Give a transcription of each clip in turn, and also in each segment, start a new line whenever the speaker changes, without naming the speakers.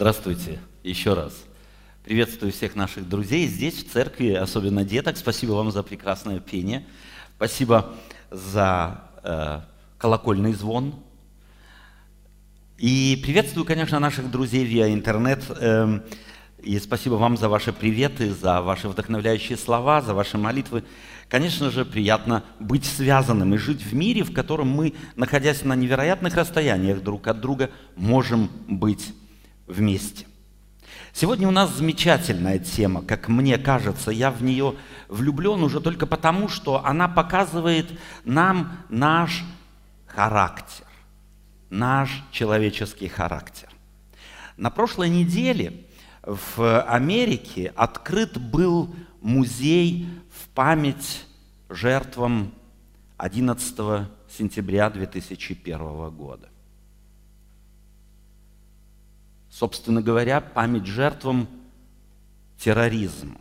Здравствуйте еще раз. Приветствую всех наших друзей здесь, в церкви, особенно деток. Спасибо вам за прекрасное пение. Спасибо за э, колокольный звон. И приветствую, конечно, наших друзей виа интернет. Э, и спасибо вам за ваши приветы, за ваши вдохновляющие слова, за ваши молитвы. Конечно же, приятно быть связанным и жить в мире, в котором мы, находясь на невероятных расстояниях друг от друга, можем быть вместе. Сегодня у нас замечательная тема, как мне кажется, я в нее влюблен уже только потому, что она показывает нам наш характер, наш человеческий характер. На прошлой неделе в Америке открыт был музей в память жертвам 11 сентября 2001 года. Собственно говоря, память жертвам терроризма.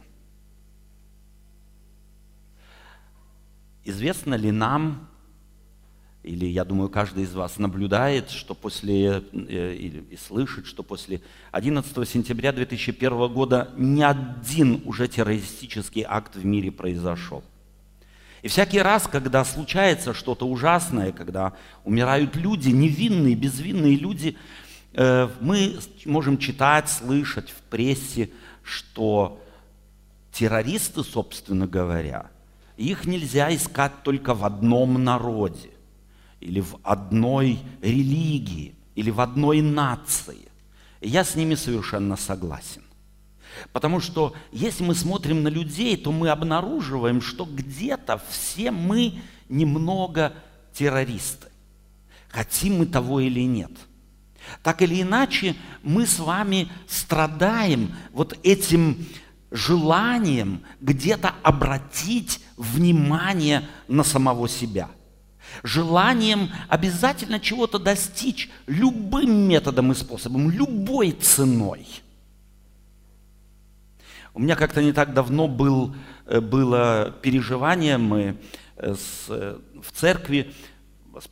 Известно ли нам, или я думаю, каждый из вас наблюдает, что после, э, и слышит, что после 11 сентября 2001 года ни один уже террористический акт в мире произошел. И всякий раз, когда случается что-то ужасное, когда умирают люди, невинные, безвинные люди, мы можем читать, слышать в прессе, что террористы, собственно говоря, их нельзя искать только в одном народе или в одной религии, или в одной нации. я с ними совершенно согласен. Потому что если мы смотрим на людей, то мы обнаруживаем, что где-то все мы немного террористы. Хотим мы того или нет. Так или иначе, мы с вами страдаем вот этим желанием где-то обратить внимание на самого себя – желанием обязательно чего-то достичь любым методом и способом, любой ценой. У меня как-то не так давно был, э, было переживание, мы э, с, э, в церкви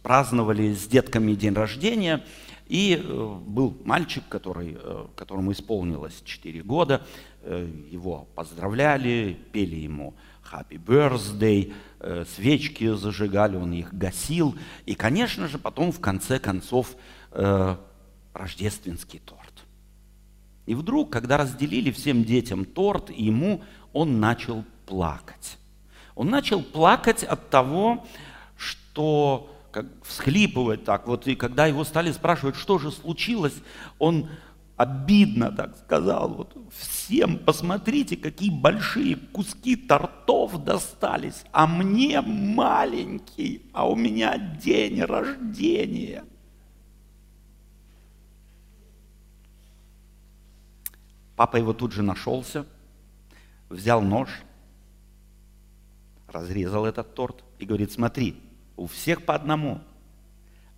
праздновали с детками день рождения, и был мальчик, который, которому исполнилось 4 года, его поздравляли, пели ему Happy Birthday, э, свечки зажигали, он их гасил. И, конечно же, потом в конце концов э, рождественский торт. И вдруг, когда разделили всем детям торт, ему он начал плакать. Он начал плакать от того, что как всхлипывать так вот, и когда его стали спрашивать, что же случилось, он обидно так сказал, вот всем посмотрите, какие большие куски тортов достались, а мне маленький, а у меня день рождения. Папа его тут же нашелся, взял нож, разрезал этот торт и говорит, смотри, у всех по одному,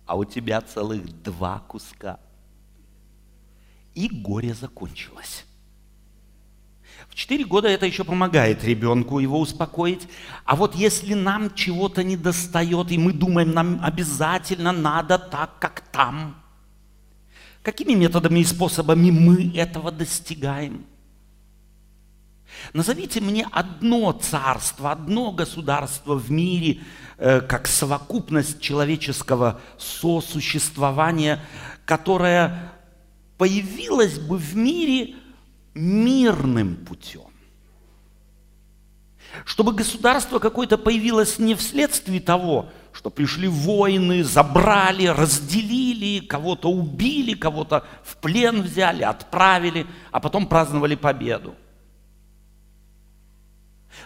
а у тебя целых два куска – и горе закончилось. В 4 года это еще помогает ребенку его успокоить. А вот если нам чего-то не достает, и мы думаем, нам обязательно надо так, как там, какими методами и способами мы этого достигаем? Назовите мне одно царство, одно государство в мире, э, как совокупность человеческого сосуществования, которое появилась бы в мире мирным путем. Чтобы государство какое-то появилось не вследствие того, что пришли воины, забрали, разделили, кого-то убили, кого-то в плен взяли, отправили, а потом праздновали победу.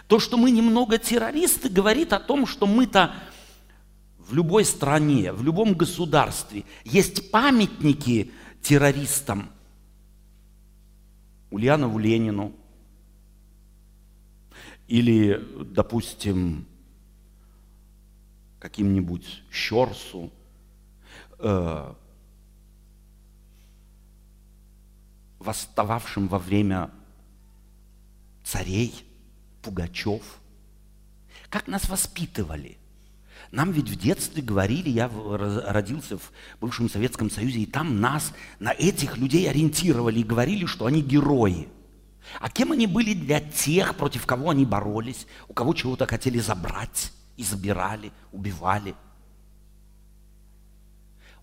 То, что мы немного террористы, говорит о том, что мы-то в любой стране, в любом государстве есть памятники террористам, Ульянову Ленину, или, допустим, каким-нибудь Щерсу, э, восстававшим во время царей, Пугачев. Как нас воспитывали? Нам ведь в детстве говорили, я родился в бывшем Советском Союзе, и там нас на этих людей ориентировали и говорили, что они герои. А кем они были для тех, против кого они боролись, у кого чего-то хотели забрать и забирали, убивали?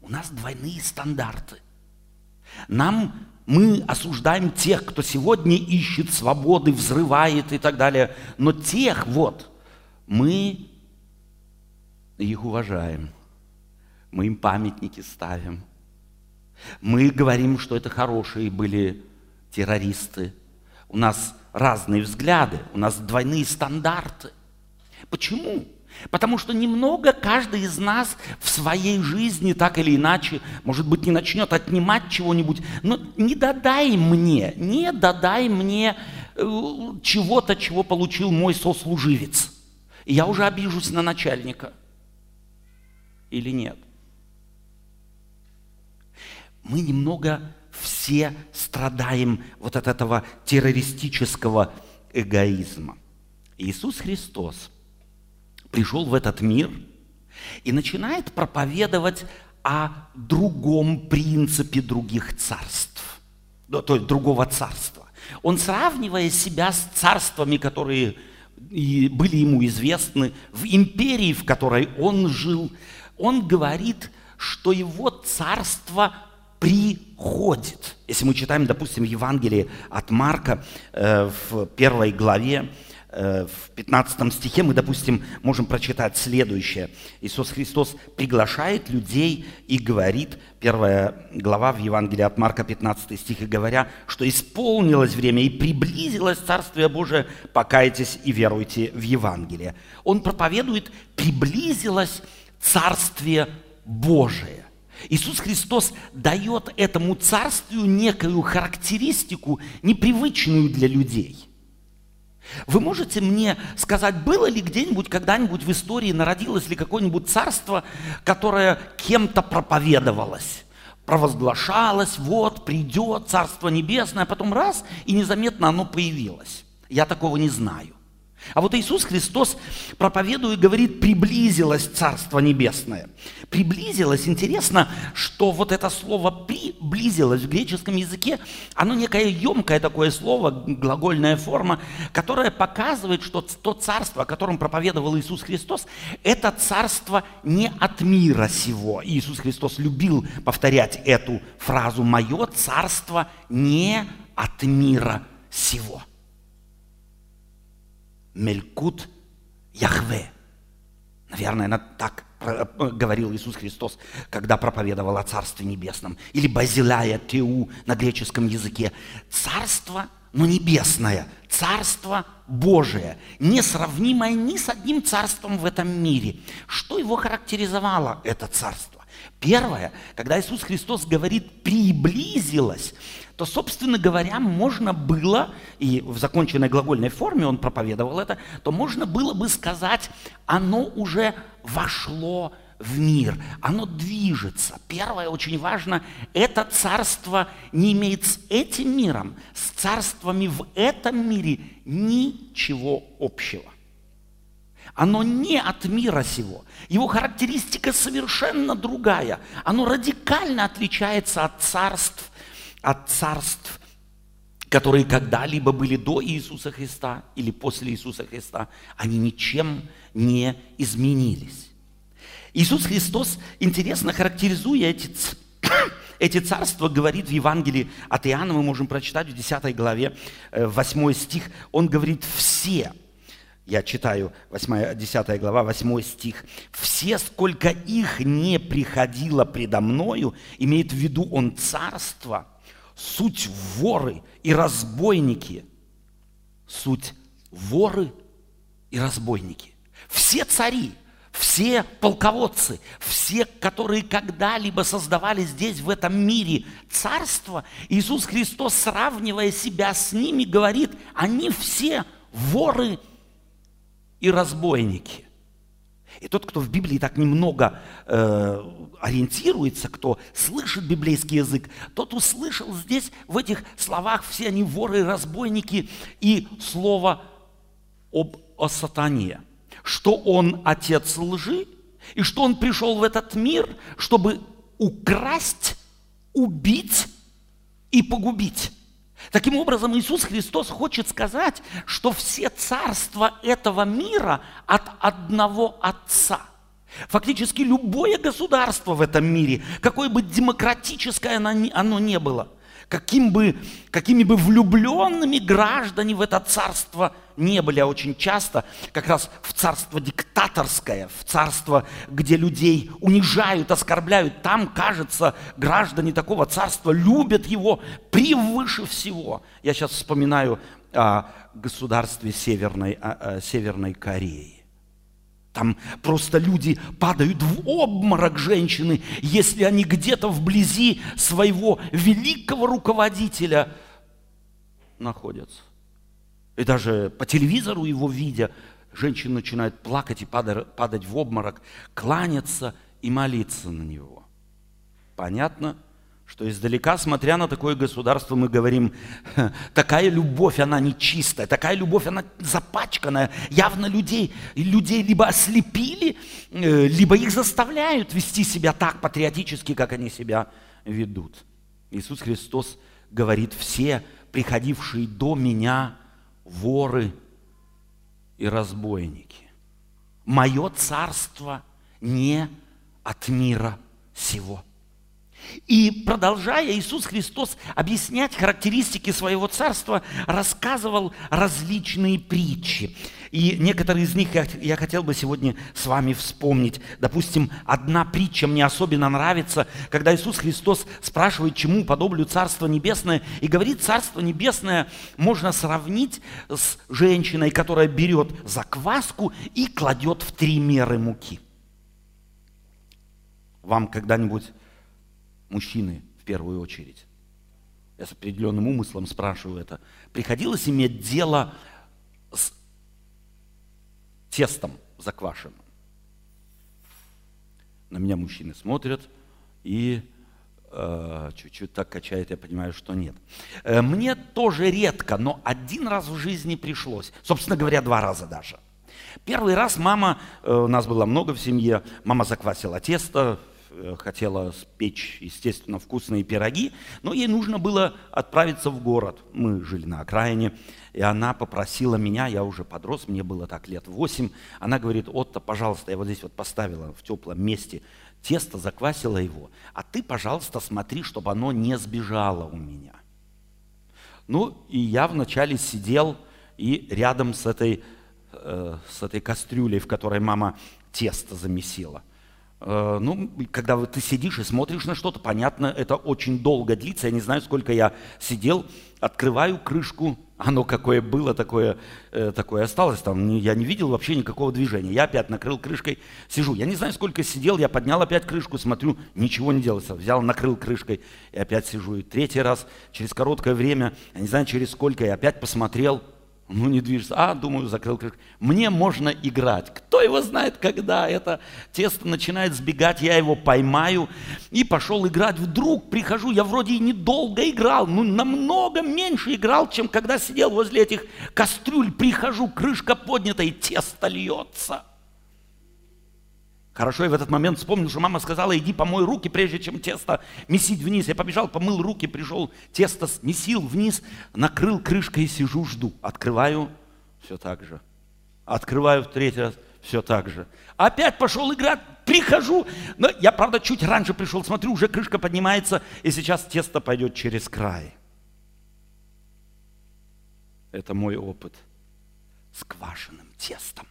У нас двойные стандарты. Нам мы осуждаем тех, кто сегодня ищет свободы, взрывает и так далее. Но тех вот мы их уважаем. Мы им памятники ставим. Мы говорим, что это хорошие были террористы. У нас разные взгляды, у нас двойные стандарты. Почему? Потому что немного каждый из нас в своей жизни так или иначе, может быть, не начнет отнимать чего-нибудь, но не додай мне, не додай мне э, чего-то, чего получил мой сослуживец. И я уже обижусь на начальника. Или нет? Мы немного все страдаем вот от этого террористического эгоизма. Иисус Христос – пришел в этот мир и начинает проповедовать о другом принципе других царств, то есть другого царства. Он сравнивая себя с царствами, которые были ему известны, в империи, в которой он жил, он говорит, что его царство приходит. Если мы читаем, допустим, Евангелие от Марка э, в первой главе, в 15 стихе мы, допустим, можем прочитать следующее. Иисус Христос приглашает людей и говорит, первая глава в Евангелии от Марка, 15 стих, и говоря, что исполнилось время и приблизилось Царствие Божие, покайтесь и веруйте в Евангелие. Он проповедует, приблизилось Царствие Божие. Иисус Христос дает этому царствию некую характеристику, непривычную для людей – вы можете мне сказать, было ли где-нибудь, когда-нибудь в истории народилось ли какое-нибудь царство, которое кем-то проповедовалось? провозглашалось, вот, придет Царство Небесное, а потом раз, и незаметно оно появилось. Я такого не знаю. А вот Иисус Христос, проповедуя, говорит, приблизилось Царство Небесное. Приблизилось, интересно, что вот это слово «приблизилось» в греческом языке, оно некое емкое такое слово, глагольная форма, которое показывает, что то царство, о котором проповедовал Иисус Христос, это царство не от мира сего. Иисус Христос любил повторять эту фразу «Мое царство не от мира сего». Мелькут Яхве. Наверное, она так э, говорил Иисус Христос, когда проповедовал о Царстве Небесном. Или Базиляя Теу на греческом языке. Царство, но небесное. Царство Божие, несравнимое ни с одним царством в этом мире. Что его характеризовало, это царство? Первое, когда Иисус Христос говорит «приблизилось», то, собственно говоря, можно было, и в законченной глагольной форме он проповедовал это, то можно было бы сказать, оно уже вошло в мир, оно движется. Первое, очень важно, это царство не имеет с этим миром, с царствами в этом мире ничего общего. Оно не от мира сего. Его характеристика совершенно другая. Оно радикально отличается от царств, от царств, которые когда-либо были до Иисуса Христа или после Иисуса Христа. Они ничем не изменились. Иисус Христос, интересно характеризуя эти, эти царства, говорит в Евангелии от Иоанна, мы можем прочитать в 10 главе, 8 э, стих, он говорит «все». Я читаю 8, 10 глава, 8 стих. «Все, сколько их не приходило предо мною, имеет в виду он царство, суть воры и разбойники». Суть воры и разбойники. Все цари, все полководцы, все, которые когда-либо создавали здесь, в этом мире царство, Иисус Христос, сравнивая себя с ними, говорит, они все воры и разбойники. И тот, кто в Библии так немного э, ориентируется, кто слышит библейский язык, тот услышал здесь, в этих словах, все они воры разбойники, и слово об, о сатане, что он отец лжи И что он пришел в этот мир, чтобы украсть, убить и погубить. Таким образом, Иисус Христос хочет сказать, что все царства этого мира от одного Отца. Фактически любое государство в этом мире, какое бы демократическое оно ни было – каким бы, какими бы влюбленными граждане в это царство не были, а очень часто как раз в царство диктаторское, в царство, где людей унижают, оскорбляют, там, кажется, граждане такого царства любят его превыше всего. Я сейчас вспоминаю о государстве Северной, о, о Северной Кореи. Там просто люди падают в обморок женщины, если они где-то вблизи своего великого руководителя находятся. И даже по телевизору его видя, женщина начинает плакать и падать в обморок, кланяться и молиться на него. Понятно? Что издалека, смотря на такое государство, мы говорим, такая любовь, она нечистая, такая любовь, она запачканная. Явно людей, людей либо ослепили, э, либо их заставляют вести себя так патриотически, как они себя ведут. Иисус Христос говорит, все приходившие до меня воры и разбойники. Мое царство не от мира сего. И продолжая, Иисус Христос объяснять характеристики своего царства, рассказывал различные притчи. И некоторые из них я, хотел бы сегодня с вами вспомнить. Допустим, одна притча мне особенно нравится, когда Иисус Христос спрашивает, чему подоблю Царство Небесное, и говорит, Царство Небесное можно сравнить с женщиной, которая берет закваску и кладет в три меры муки. Вам когда-нибудь мужчины в первую очередь. Я с определенным умыслом спрашиваю это. Приходилось иметь дело с тестом заквашенным. На меня мужчины смотрят и э, чуть-чуть так качает, я понимаю, что нет. Э, мне тоже редко, но один раз в жизни пришлось. Собственно говоря, два раза даже. Первый раз мама, э, у нас было много в семье, мама заквасила тесто, хотела спечь, естественно, вкусные пироги, но ей нужно было отправиться в город. Мы жили на окраине, и она попросила меня, я уже подрос, мне было так лет восемь, она говорит, Отто, пожалуйста, я вот здесь вот поставила в теплом месте тесто, заквасила его, а ты, пожалуйста, смотри, чтобы оно не сбежало у меня. Ну, и я вначале сидел и рядом с этой, э, с этой кастрюлей, в которой мама тесто замесила – Э, ну, когда ты сидишь и смотришь на что-то, понятно, это очень долго длится. Я не знаю, сколько я сидел, открываю крышку, оно какое было, такое, э, такое осталось. Там я не видел вообще никакого движения. Я опять накрыл крышкой, сижу. Я не знаю, сколько сидел, я поднял опять крышку, смотрю, ничего не делается. Взял, накрыл крышкой и опять сижу. И третий раз, через короткое время, я не знаю, через сколько, я опять посмотрел – ну, не движется. А, думаю, закрыл крышку. Мне можно играть. Кто его знает, когда это тесто начинает сбегать, я его поймаю и пошел играть. Вдруг прихожу, я вроде и недолго играл, ну, намного меньше играл, чем когда сидел возле этих кастрюль. Прихожу, крышка поднята, и тесто льется. Хорошо, я в этот момент вспомнил, что мама сказала, иди помой руки, прежде чем тесто месить вниз. Я побежал, помыл руки, пришел, тесто месил вниз, накрыл крышкой и сижу, жду. Открываю, все так же. Открываю в третий раз, все так же. Опять пошел играть, прихожу. Но я, правда, чуть раньше пришел, смотрю, уже крышка поднимается, и сейчас тесто пойдет через край. Это мой опыт с квашеным тестом.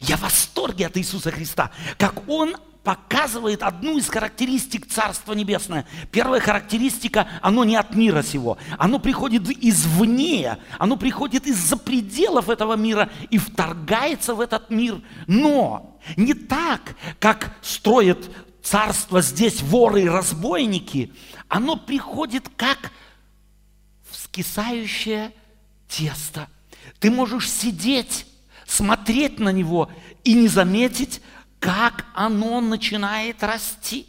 Я в восторге от Иисуса Христа, как Он показывает одну из характеристик Царства Небесное. Первая характеристика, оно не от мира сего, оно приходит извне, оно приходит из-за пределов этого мира и вторгается в этот мир. Но не так, как строят царство здесь воры и разбойники, оно приходит как вскисающее тесто. Ты можешь сидеть смотреть на него и не заметить, как оно начинает расти.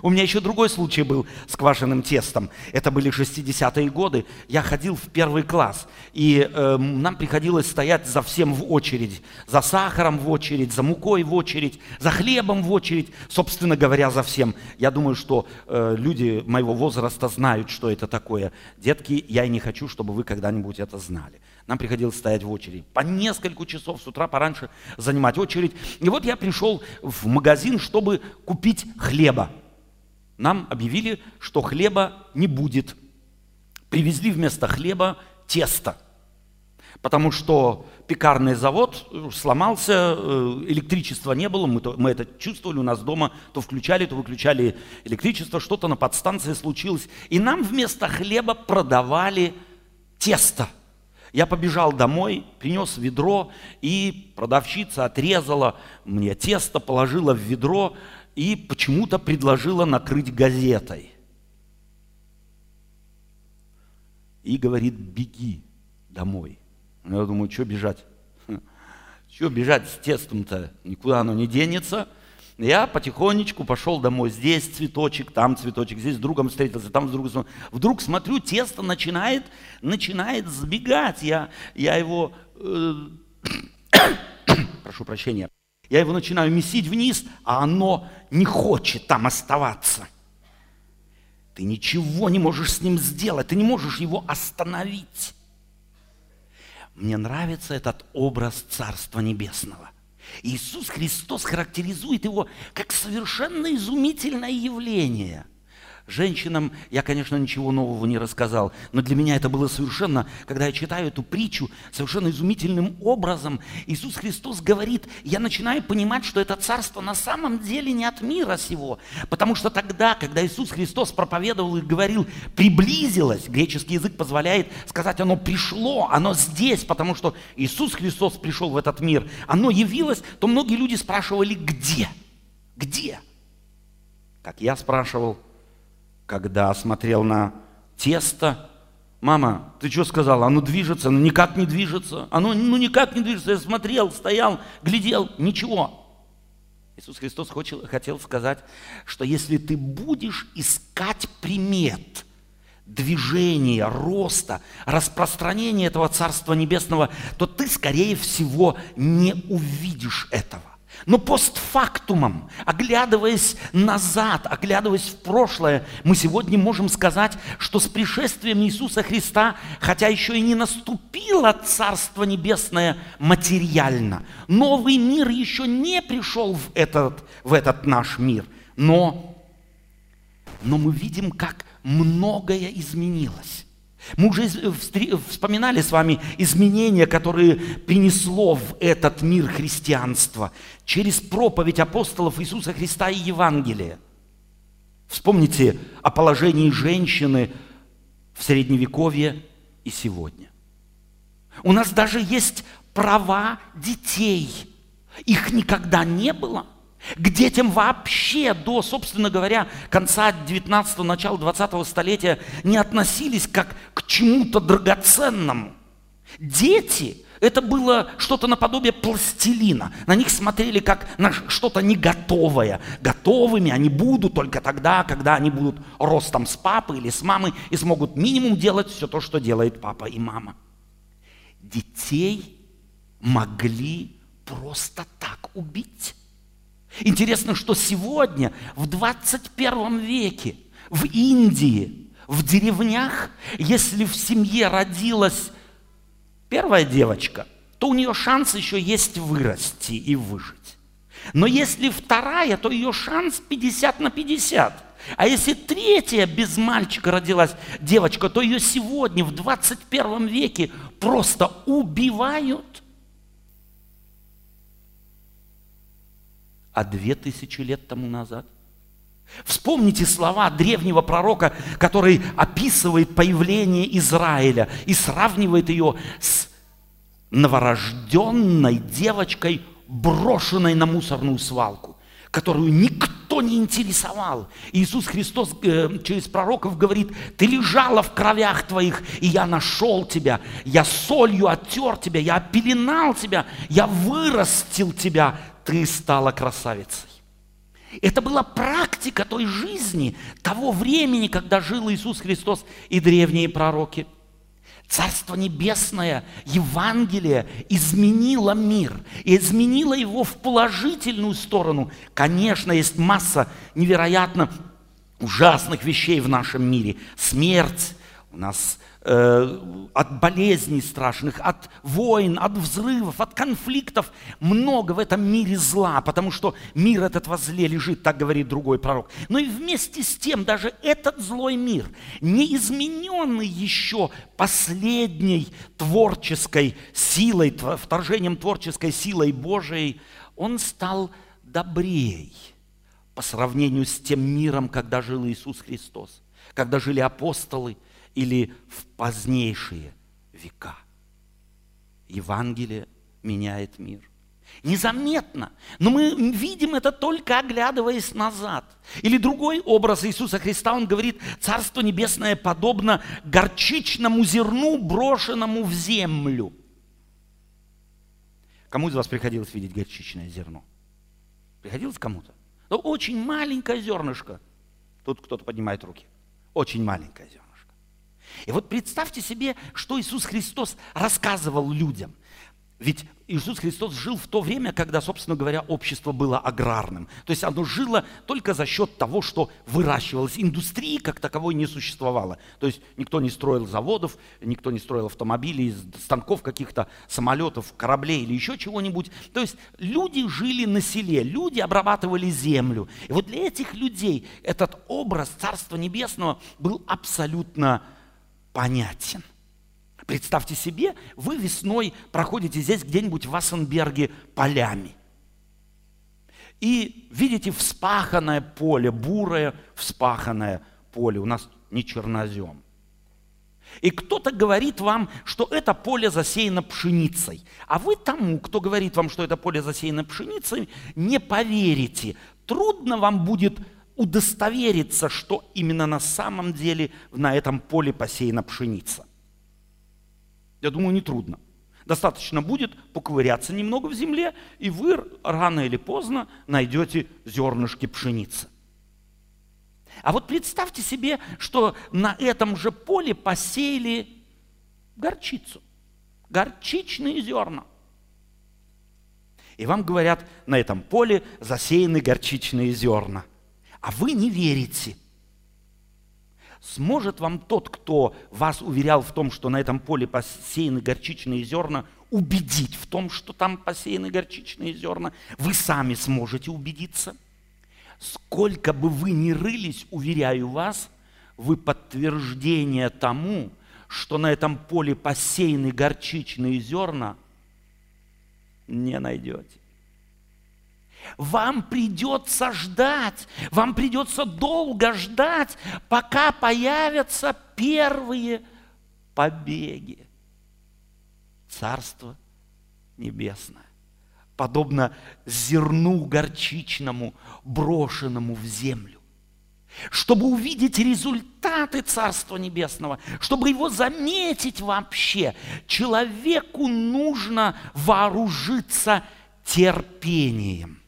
У меня еще другой случай был с квашеным тестом. Это были 60-е годы. Я ходил в первый класс, и э, нам приходилось стоять за всем в очередь. За сахаром в очередь, за мукой в очередь, за хлебом в очередь, собственно говоря, за всем. Я думаю, что э, люди моего возраста знают, что это такое. Детки, я и не хочу, чтобы вы когда-нибудь это знали. Нам приходилось стоять в очередь. По несколько часов с утра пораньше занимать очередь. И вот я пришел в магазин, чтобы купить хлеба нам объявили, что хлеба не будет. Привезли вместо хлеба тесто. Потому что пекарный завод сломался, э, электричества не было, мы, то, мы это чувствовали у нас дома, то включали, то выключали электричество, что-то на подстанции случилось. И нам вместо хлеба продавали тесто. Я побежал домой, принес ведро, и продавщица отрезала мне тесто, положила в ведро, и почему-то предложила накрыть газетой. И говорит, беги домой. Ну, я думаю, что бежать? Что бежать с тестом-то? Никуда оно не денется. Я потихонечку пошел домой. Здесь цветочек, там цветочек, здесь с другом встретился, там с другом. Вдруг смотрю, тесто начинает, начинает сбегать. Я, я его, э, прошу прощения, я его начинаю месить вниз, а оно не хочет там оставаться. Ты ничего не можешь с ним сделать, ты не можешь его остановить. Мне нравится этот образ Царства Небесного. Иисус Христос характеризует его как совершенно изумительное явление – Женщинам я, конечно, ничего нового не рассказал, но для меня это было совершенно, когда я читаю эту притчу, совершенно изумительным образом. Иисус Христос говорит, я начинаю понимать, что это царство на самом деле не от мира сего. Потому что тогда, когда Иисус Христос проповедовал и говорил, приблизилось, греческий язык позволяет сказать, оно пришло, оно здесь, потому что Иисус Христос пришел в этот мир, оно явилось, то многие люди спрашивали, где? Где? Как я спрашивал, когда смотрел на тесто, мама, ты что сказала? Оно движется, оно никак не движется. Оно ну, никак не движется. Я смотрел, стоял, глядел, ничего. Иисус Христос хотел, хотел сказать, что если ты будешь искать примет движения, роста, распространения этого Царства Небесного, то ты, скорее всего, не увидишь этого. Но постфактумом, оглядываясь назад, оглядываясь в прошлое, мы сегодня можем сказать, что с пришествием Иисуса Христа, хотя еще и не наступило Царство Небесное материально, новый мир еще не пришел в этот, в этот наш мир, но, но мы видим, как многое изменилось. Мы уже вспоминали с вами изменения, которые принесло в этот мир христианство через проповедь апостолов Иисуса Христа и Евангелия. Вспомните о положении женщины в Средневековье и сегодня. У нас даже есть права детей. Их никогда не было. К детям вообще до, собственно говоря, конца 19-го, начала 20-го столетия не относились как к чему-то драгоценному. Дети – это было что-то наподобие пластилина. На них смотрели как на что-то не готовое. Готовыми они будут только тогда, когда они будут ростом с папой или с мамой и смогут минимум делать все то, что делает папа и мама. Детей могли просто так убить. Интересно, что сегодня, в 21 веке, в Индии, в деревнях, если в семье родилась первая девочка, то у нее шанс еще есть вырасти и выжить. Но если вторая, то ее шанс 50 на 50. А если третья без мальчика родилась девочка, то ее сегодня, в 21 веке, просто убивают а две тысячи лет тому назад. Вспомните слова древнего пророка, который описывает появление Израиля и сравнивает ее с новорожденной девочкой, брошенной на мусорную свалку, которую никто не интересовал. Иисус Христос э, через пророков говорит, ты лежала в кровях твоих, и я нашел тебя, я солью оттер тебя, я опеленал тебя, я вырастил тебя, ты стала красавицей. Это была практика той жизни, того времени, когда жил Иисус Христос и древние пророки. Царство Небесное, Евангелие изменило мир и изменило его в положительную сторону. Конечно, есть масса невероятно ужасных вещей в нашем мире. Смерть, у нас от болезней страшных, от войн, от взрывов, от конфликтов. Много в этом мире зла, потому что мир этот во зле лежит, так говорит другой пророк. Но и вместе с тем даже этот злой мир, не измененный еще последней творческой силой, вторжением творческой силой Божией, он стал добрей по сравнению с тем миром, когда жил Иисус Христос, когда жили апостолы – или в позднейшие века. Евангелие меняет мир. Незаметно. Но мы видим это только оглядываясь назад. Или другой образ Иисуса Христа, он говорит, Царство Небесное подобно горчичному зерну, брошенному в землю. Кому из вас приходилось видеть горчичное зерно? Приходилось кому-то? Ну, очень маленькое зернышко. Тут кто-то поднимает руки. Очень маленькое зерно. И вот представьте себе, что Иисус Христос рассказывал людям. Ведь Иисус Христос жил в то время, когда, собственно говоря, общество было аграрным. То есть оно жило только за счет того, что выращивалось. Индустрии как таковой не существовало. То есть никто не строил заводов, никто не строил автомобилей, станков каких-то, самолетов, кораблей или еще чего-нибудь. То есть люди жили на селе, люди обрабатывали землю. И вот для этих людей этот образ Царства Небесного был абсолютно понятен. Представьте себе, вы весной проходите здесь где-нибудь в Ассенберге полями. И видите вспаханное поле, бурое вспаханное поле. У нас не чернозем. И кто-то говорит вам, что это поле засеяно пшеницей. А вы тому, кто говорит вам, что это поле засеяно пшеницей, не поверите. Трудно вам будет удостовериться, что именно на самом деле на этом поле посеяна пшеница. Я думаю, нетрудно. Достаточно будет поковыряться немного в земле, и вы рано или поздно найдете зернышки пшеницы. А вот представьте себе, что на этом же поле посеяли горчицу, горчичные зерна. И вам говорят, на этом поле засеяны горчичные зерна а вы не верите. Сможет вам тот, кто вас уверял в том, что на этом поле посеяны горчичные зерна, убедить в том, что там посеяны горчичные зерна? Вы сами сможете убедиться. Сколько бы вы ни рылись, уверяю вас, вы подтверждение тому, что на этом поле посеяны горчичные зерна, не найдете. Вам придется ждать, вам придется долго ждать, пока появятся первые побеги. Царство небесное, подобно зерну горчичному, брошенному в землю. Чтобы увидеть результаты Царства Небесного, чтобы его заметить вообще, человеку нужно вооружиться терпением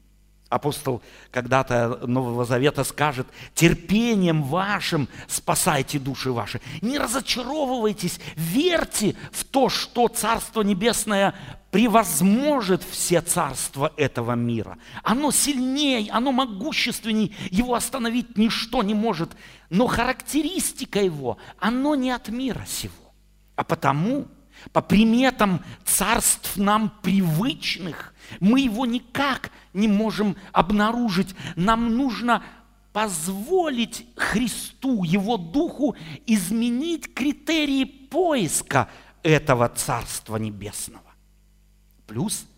апостол когда-то Нового Завета скажет, терпением вашим спасайте души ваши. Не разочаровывайтесь, верьте в то, что Царство Небесное превозможет все царства этого мира. Оно сильнее, оно могущественнее, его остановить ничто не может. Но характеристика его, оно не от мира сего. А потому по приметам царств нам привычных, мы его никак не можем обнаружить. Нам нужно позволить Христу, Его Духу изменить критерии поиска этого Царства Небесного. Плюс –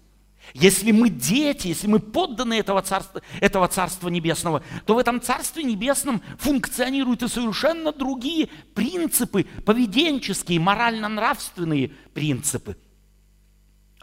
если мы дети, если мы подданы этого царства, этого царства Небесного, то в этом Царстве Небесном функционируют и совершенно другие принципы, поведенческие, морально-нравственные принципы.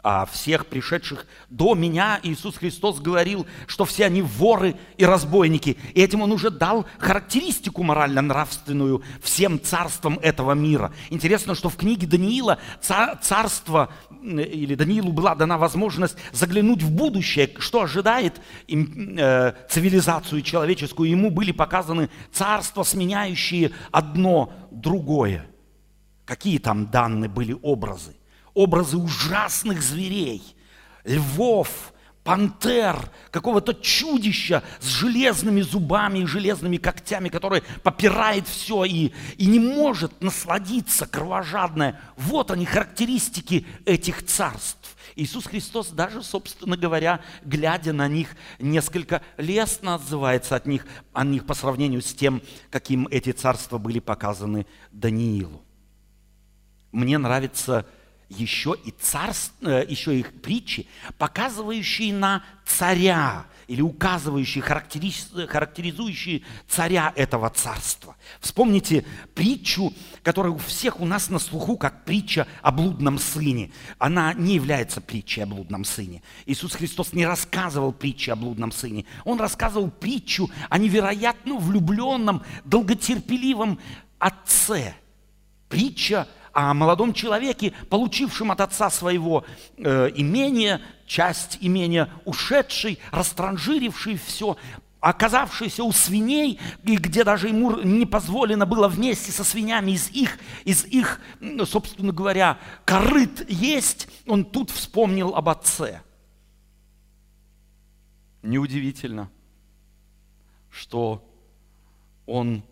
о всех пришедших до меня Иисус Христос говорил, что все они воры и разбойники. И этим он уже дал характеристику морально-нравственную всем царствам этого мира. Интересно, что в книге Даниила царство, или Даниилу была дана возможность заглянуть в будущее, что ожидает им, э, цивилизацию человеческую. Ему были показаны царства, сменяющие одно другое. Какие там данные были образы? образы ужасных зверей, львов, пантер, какого-то чудища с железными зубами и железными когтями, которое попирает все и, и не может насладиться кровожадное. Вот они, характеристики этих царств. Иисус Христос даже, собственно говоря, глядя на них, несколько лестно отзывается от них, о них по сравнению с тем, каким эти царства были показаны Даниилу. Мне нравится еще и царств, э, еще их притчи, показывающие на царя или указывающие, характеризующие царя этого царства. Вспомните притчу, которая у всех у нас на слуху, как притча о блудном сыне. Она не является притчей о блудном сыне. Иисус Христос не рассказывал притчи о блудном сыне. Он рассказывал притчу о невероятно влюбленном, долготерпеливом отце. Притча о молодом человеке, получившем от отца своего э, имения, часть имения, ушедший, растранжиривший все, оказавшийся у свиней, и где даже ему не позволено было вместе со свинями из их, из их, собственно говоря, корыт есть, он тут вспомнил об отце. Неудивительно, что он,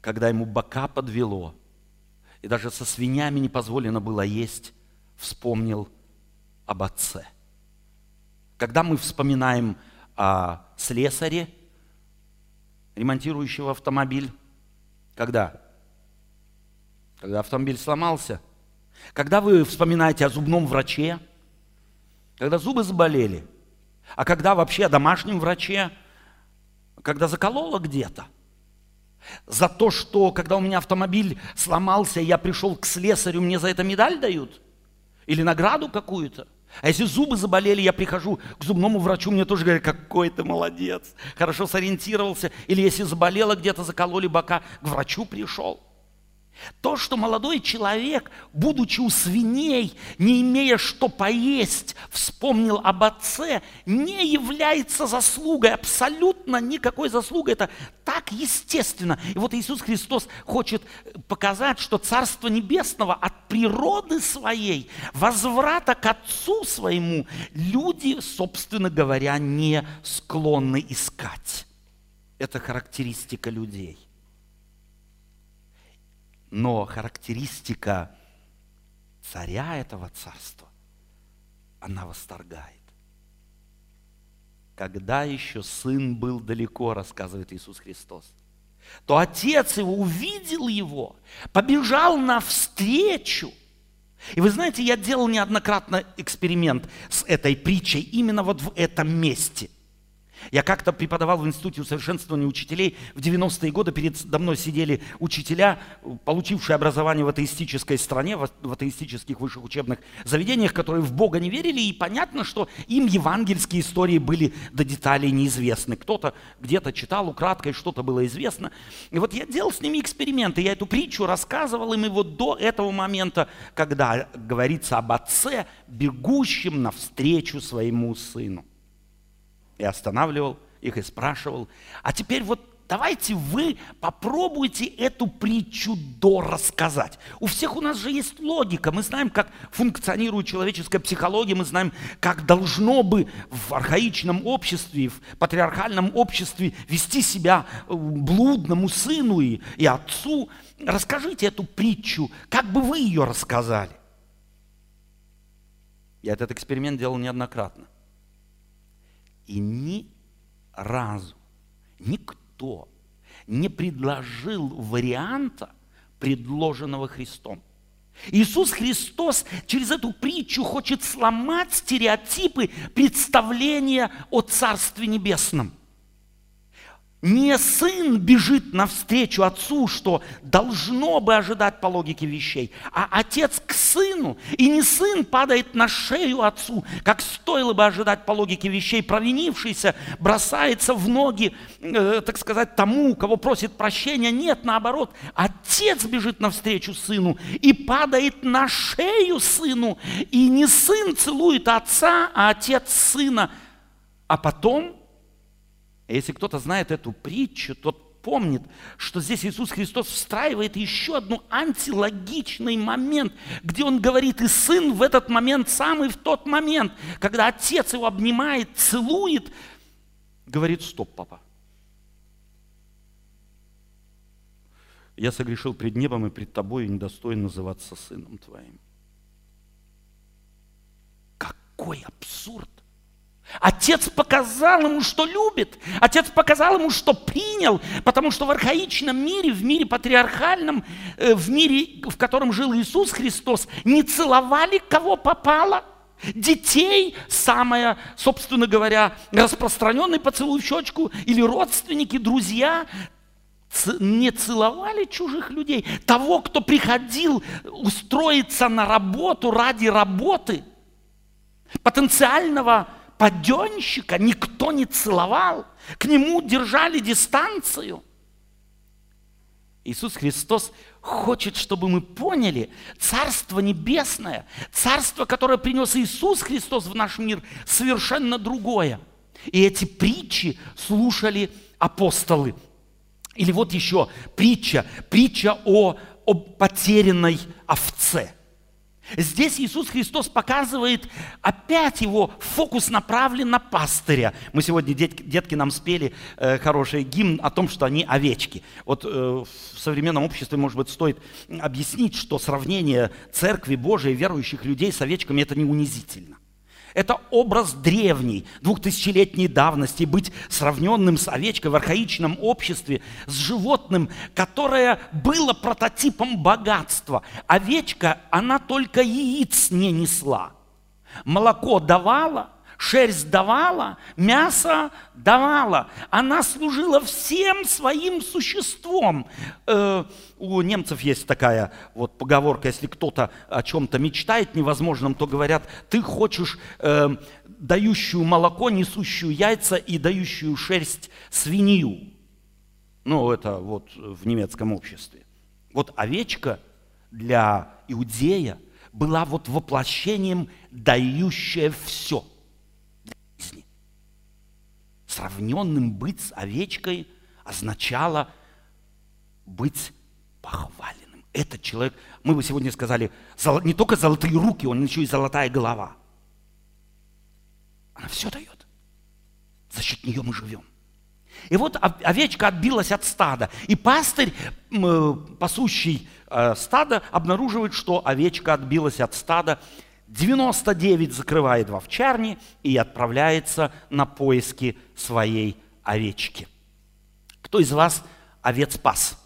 когда ему бока подвело, и даже со свинями не позволено было есть, вспомнил об отце. Когда мы вспоминаем о слесаре, ремонтирующего автомобиль, когда? Когда автомобиль сломался. Когда вы вспоминаете о зубном враче, когда зубы заболели, а когда вообще о домашнем враче, когда закололо где-то – за то, что когда у меня автомобиль сломался, я пришел к слесарю, мне за это медаль дают? Или награду какую-то? А если зубы заболели, я прихожу к зубному врачу, мне тоже говорят, какой ты молодец, хорошо сориентировался. Или если заболело где-то, закололи бока, к врачу пришел. То, что молодой человек, будучи у свиней, не имея что поесть, вспомнил об отце, не является заслугой, абсолютно никакой заслугой. Это так естественно. И вот Иисус Христос хочет показать, что Царство Небесного от природы своей, возврата к Отцу своему, люди, собственно говоря, не склонны искать. Это характеристика людей. Но характеристика царя этого царства, она восторгает. Когда еще сын был далеко, рассказывает Иисус Христос, то отец его увидел его, побежал навстречу. И вы знаете, я делал неоднократно эксперимент с этой притчей именно вот в этом месте. Я как-то преподавал в Институте усовершенствования учителей. В 90-е годы передо мной сидели учителя, получившие образование в атеистической стране, в атеистических высших учебных заведениях, которые в Бога не верили, и понятно, что им евангельские истории были до деталей неизвестны. Кто-то где-то читал украдкой, что-то было известно. И вот я делал с ними эксперименты, я эту притчу рассказывал им и вот до этого момента, когда говорится об отце, бегущем навстречу своему сыну и останавливал их и спрашивал. А теперь вот давайте вы попробуйте эту притчу дорассказать. У всех у нас же есть логика, мы знаем, как функционирует человеческая психология, мы знаем, как должно бы в архаичном обществе, в патриархальном обществе вести себя э, блудному сыну и, и отцу. Расскажите эту притчу, как бы вы ее рассказали. Я этот эксперимент делал неоднократно. И ни разу никто не предложил варианта, предложенного Христом. Иисус Христос через эту притчу хочет сломать стереотипы представления о Царстве Небесном. Не сын бежит навстречу отцу, что должно бы ожидать по логике вещей, а отец к сыну. И не сын падает на шею отцу, как стоило бы ожидать по логике вещей. Провинившийся бросается в ноги, э, так сказать, тому, кого просит прощения. Нет, наоборот, отец бежит навстречу сыну и падает на шею сыну. И не сын целует отца, а отец сына. А потом если кто-то знает эту притчу, тот помнит, что здесь Иисус Христос встраивает еще одну антилогичный момент, где Он говорит, и Сын в этот момент, самый в тот момент, когда Отец его обнимает, целует, говорит, стоп, папа. Я согрешил пред небом и пред тобой и недостоин называться сыном твоим. Какой абсурд! Отец показал ему, что любит. Отец показал ему, что принял. Потому что в архаичном мире, в мире патриархальном, э, в мире, в котором жил Иисус Христос, не целовали кого попало. Детей, самое, собственно говоря, распространенный поцелуй в щечку, или родственники, друзья, не целовали чужих людей. Того, кто приходил устроиться на работу ради работы, потенциального паденщика никто не целовал, к нему держали дистанцию. Иисус Христос хочет, чтобы мы поняли, Царство Небесное, Царство, которое принес Иисус Христос в наш мир, совершенно другое. И эти притчи слушали апостолы. Или вот еще притча, притча о, о потерянной овце – Здесь Иисус Христос показывает, опять его фокус направлен на пастыря. Мы сегодня, детки, детки нам спели э, хороший гимн о том, что они овечки. Вот э, в современном обществе, может быть, стоит объяснить, что сравнение церкви Божией, верующих людей с овечками, это не унизительно. Это образ древней, двухтысячелетней давности, быть сравненным с овечкой в архаичном обществе, с животным, которое было прототипом богатства. Овечка, она только яиц не несла. Молоко давала, шерсть давала, мясо давала. Она служила всем своим существом. Э, у немцев есть такая вот поговорка, если кто-то о чем-то мечтает невозможном, то говорят, ты хочешь э, дающую молоко, несущую яйца и дающую шерсть свинью. Ну, это вот в немецком обществе. Вот овечка для иудея была вот воплощением, дающая все – сравненным быть с овечкой означало быть похваленным. Этот человек, мы бы сегодня сказали, не только золотые руки, он еще и золотая голова. Она все дает. За счет нее мы живем. И вот овечка отбилась от стада. И пастырь, пасущий э, стадо, обнаруживает, что овечка отбилась от стада 99 закрывает в овчарне и отправляется на поиски своей овечки. Кто из вас овец пас?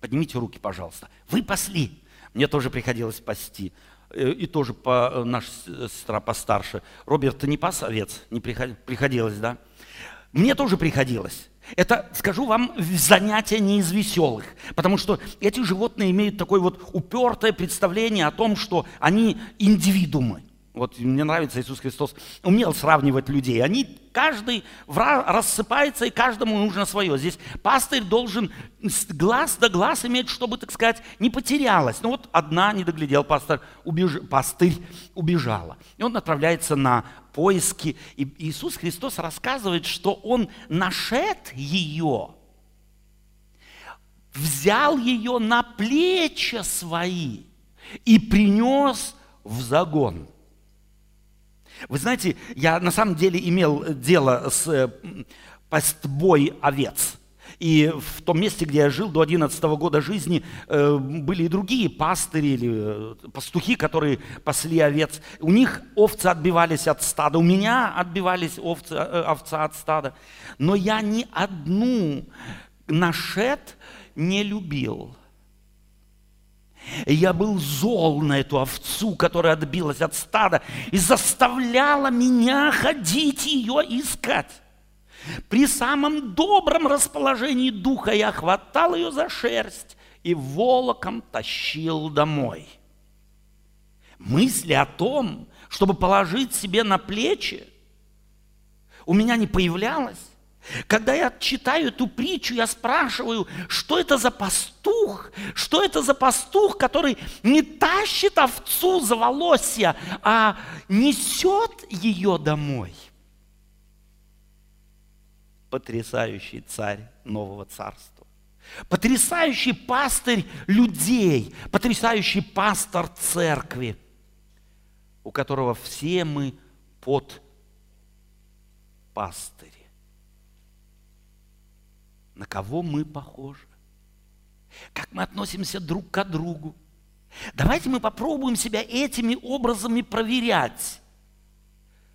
Поднимите руки, пожалуйста. Вы пасли. Мне тоже приходилось пасти. Э, и тоже по, э, наша сестра постарше. Роберт, ты не пас овец? Не приходилось, да? Мне тоже приходилось. Это, скажу вам, занятие не из веселых, потому что эти животные имеют такое вот упертое представление о том, что они индивидуумы. Вот мне нравится Иисус Христос умел сравнивать людей. Они, каждый рассыпается, и каждому нужно свое. Здесь пастырь должен глаз да глаз иметь, чтобы, так сказать, не потерялась. Ну вот одна не доглядел, пастор, убеж... пастырь убежала. И он отправляется на поиски. И Иисус Христос рассказывает, что он нашед ее, взял ее на плечи свои и принес в загон. Вы знаете, я на самом деле имел дело с э, пастбой овец. И в том месте, где я жил до 11 года жизни, э, были и другие пастыри или э, пастухи, которые пасли овец. У них овцы отбивались от стада, у меня отбивались овцы, овца от стада. Но я ни одну нашет не любил. Я был зол на эту овцу, которая отбилась от стада и заставляла меня ходить ее искать. При самом добром расположении духа я хватал ее за шерсть и волоком тащил домой. Мысли о том, чтобы положить себе на плечи, у меня не появлялось. Когда я читаю эту притчу, я спрашиваю, что это за пастух? Что это за пастух, который не тащит овцу за волосья, а несет ее домой? Потрясающий царь нового царства. Потрясающий пастырь людей, потрясающий пастор церкви, у которого все мы под пастырь на кого мы похожи, как мы относимся друг к другу. Давайте мы попробуем себя этими образами проверять.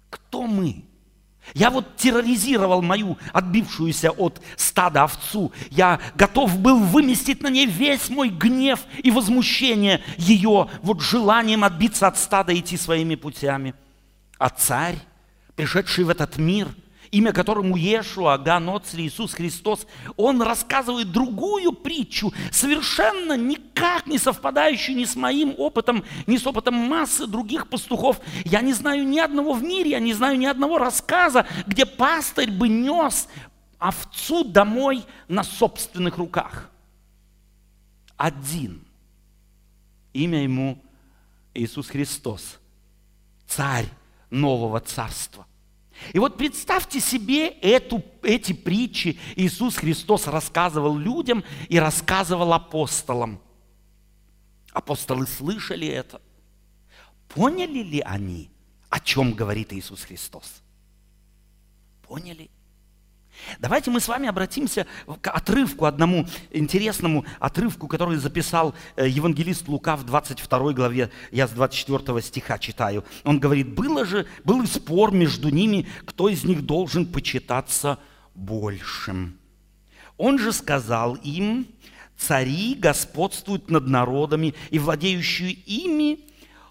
Кто мы? Я вот терроризировал мою отбившуюся от стада овцу. Я готов был выместить на ней весь мой гнев и возмущение ее вот желанием отбиться от стада и идти своими путями. А царь, пришедший в этот мир – имя которому Иешуа, Ганоцри, Иисус Христос, он рассказывает другую притчу, совершенно никак не совпадающую ни с моим опытом, ни с опытом массы других пастухов. Я не знаю ни одного в мире, я не знаю ни одного рассказа, где пастырь бы нес овцу домой на собственных руках. Один. Имя ему Иисус Христос, царь нового царства. И вот представьте себе эту, эти притчи Иисус Христос рассказывал людям и рассказывал апостолам. Апостолы слышали это. Поняли ли они, о чем говорит Иисус Христос? Поняли? Давайте мы с вами обратимся к отрывку, одному интересному отрывку, который записал э, евангелист Лука в 22 главе, я с 24 стиха читаю. Он говорит, было же, был и спор между ними, кто из них должен почитаться большим. Он же сказал им, цари господствуют над народами, и владеющие ими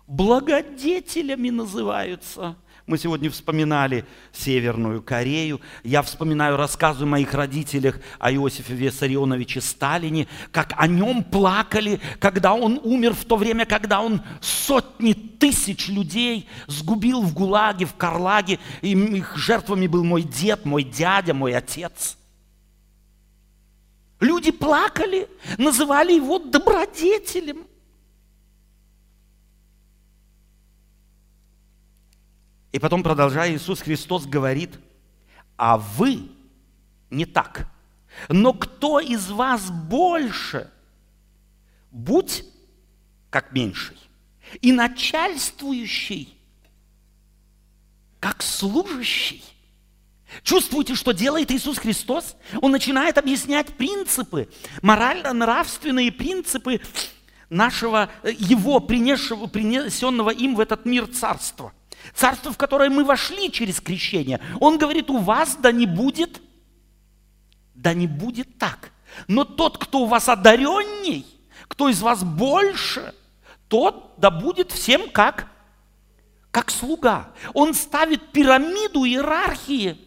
благодетелями называются – мы сегодня вспоминали Северную Корею. Я вспоминаю рассказы моих родителей о Иосифе Виссарионовиче Сталине, как о нем плакали, когда он умер в то время, когда он сотни тысяч людей сгубил в ГУЛАГе, в Карлаге. И их жертвами был мой дед, мой дядя, мой отец. Люди плакали, называли его добродетелем. И потом, продолжая, Иисус Христос говорит, а вы не так. Но кто из вас больше? Будь как меньший. И начальствующий, как служащий. Чувствуете, что делает Иисус Христос? Он начинает объяснять принципы, морально-нравственные принципы нашего, Его принесшего, принесенного им в этот мир царства. Царство, в которое мы вошли через крещение. Он говорит, у вас да не будет, да не будет так. Но тот, кто у вас одаренней, кто из вас больше, тот да будет всем как, как слуга. Он ставит пирамиду иерархии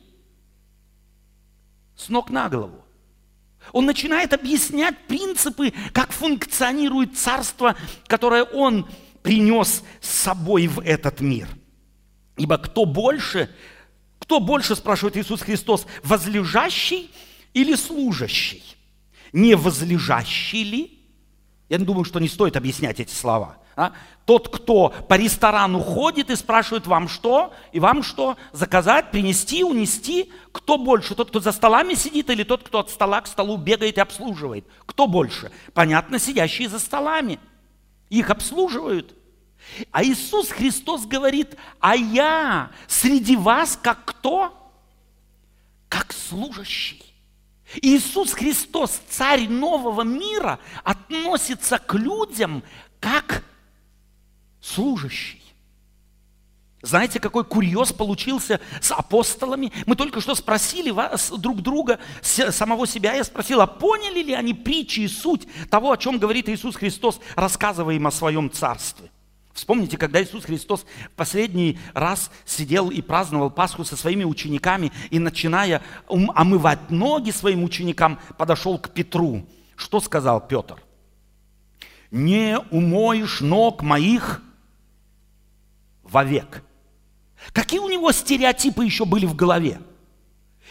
с ног на голову. Он начинает объяснять принципы, как функционирует царство, которое он принес с собой в этот мир – Ибо кто больше, кто больше, спрашивает Иисус Христос, возлежащий или служащий? Не возлежащий ли? Я думаю, что не стоит объяснять эти слова. А? Тот, кто по ресторану ходит и спрашивает вам что, и вам что, заказать, принести, унести, кто больше? Тот, кто за столами сидит или тот, кто от стола к столу бегает и обслуживает? Кто больше? Понятно, сидящие за столами. Их обслуживают. А Иисус Христос говорит, а я среди вас как кто? Как служащий. Иисус Христос, царь нового мира, относится к людям как служащий. Знаете, какой курьез получился с апостолами? Мы только что спросили вас, друг друга, самого себя. Я спросил, а поняли ли они притчи и суть того, о чем говорит Иисус Христос, рассказывая им о своем царстве? Вспомните, когда Иисус Христос последний раз сидел и праздновал Пасху со своими учениками, и начиная омывать ноги своим ученикам, подошел к Петру. Что сказал Петр? «Не умоешь ног моих вовек». Какие у него стереотипы еще были в голове?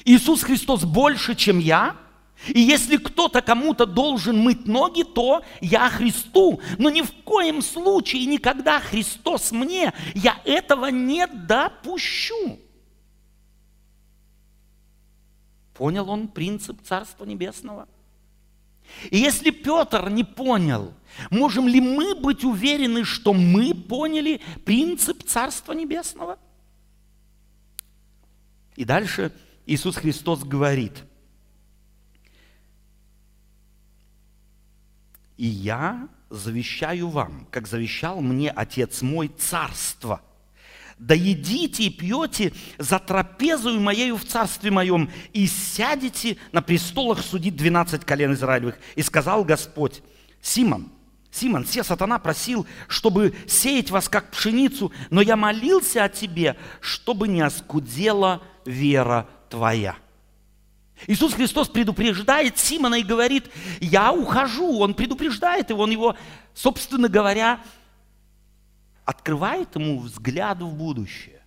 Иисус Христос больше, чем я – и если кто-то кому-то должен мыть ноги, то я Христу. Но ни в коем случае никогда Христос мне, я этого не допущу. Понял он принцип Царства Небесного? И если Петр не понял, можем ли мы быть уверены, что мы поняли принцип Царства Небесного? И дальше Иисус Христос говорит – И я завещаю вам, как завещал мне Отец мой, царство. Да едите и пьете за трапезою моею в царстве моем, и сядете на престолах судить двенадцать колен Израилевых. И сказал Господь, Симон, Симон, все сатана просил, чтобы сеять вас как пшеницу, но я молился о тебе, чтобы не оскудела вера твоя. Иисус Христос предупреждает Симона и говорит, я ухожу. Он предупреждает его, он его, собственно говоря, открывает ему взгляд в будущее.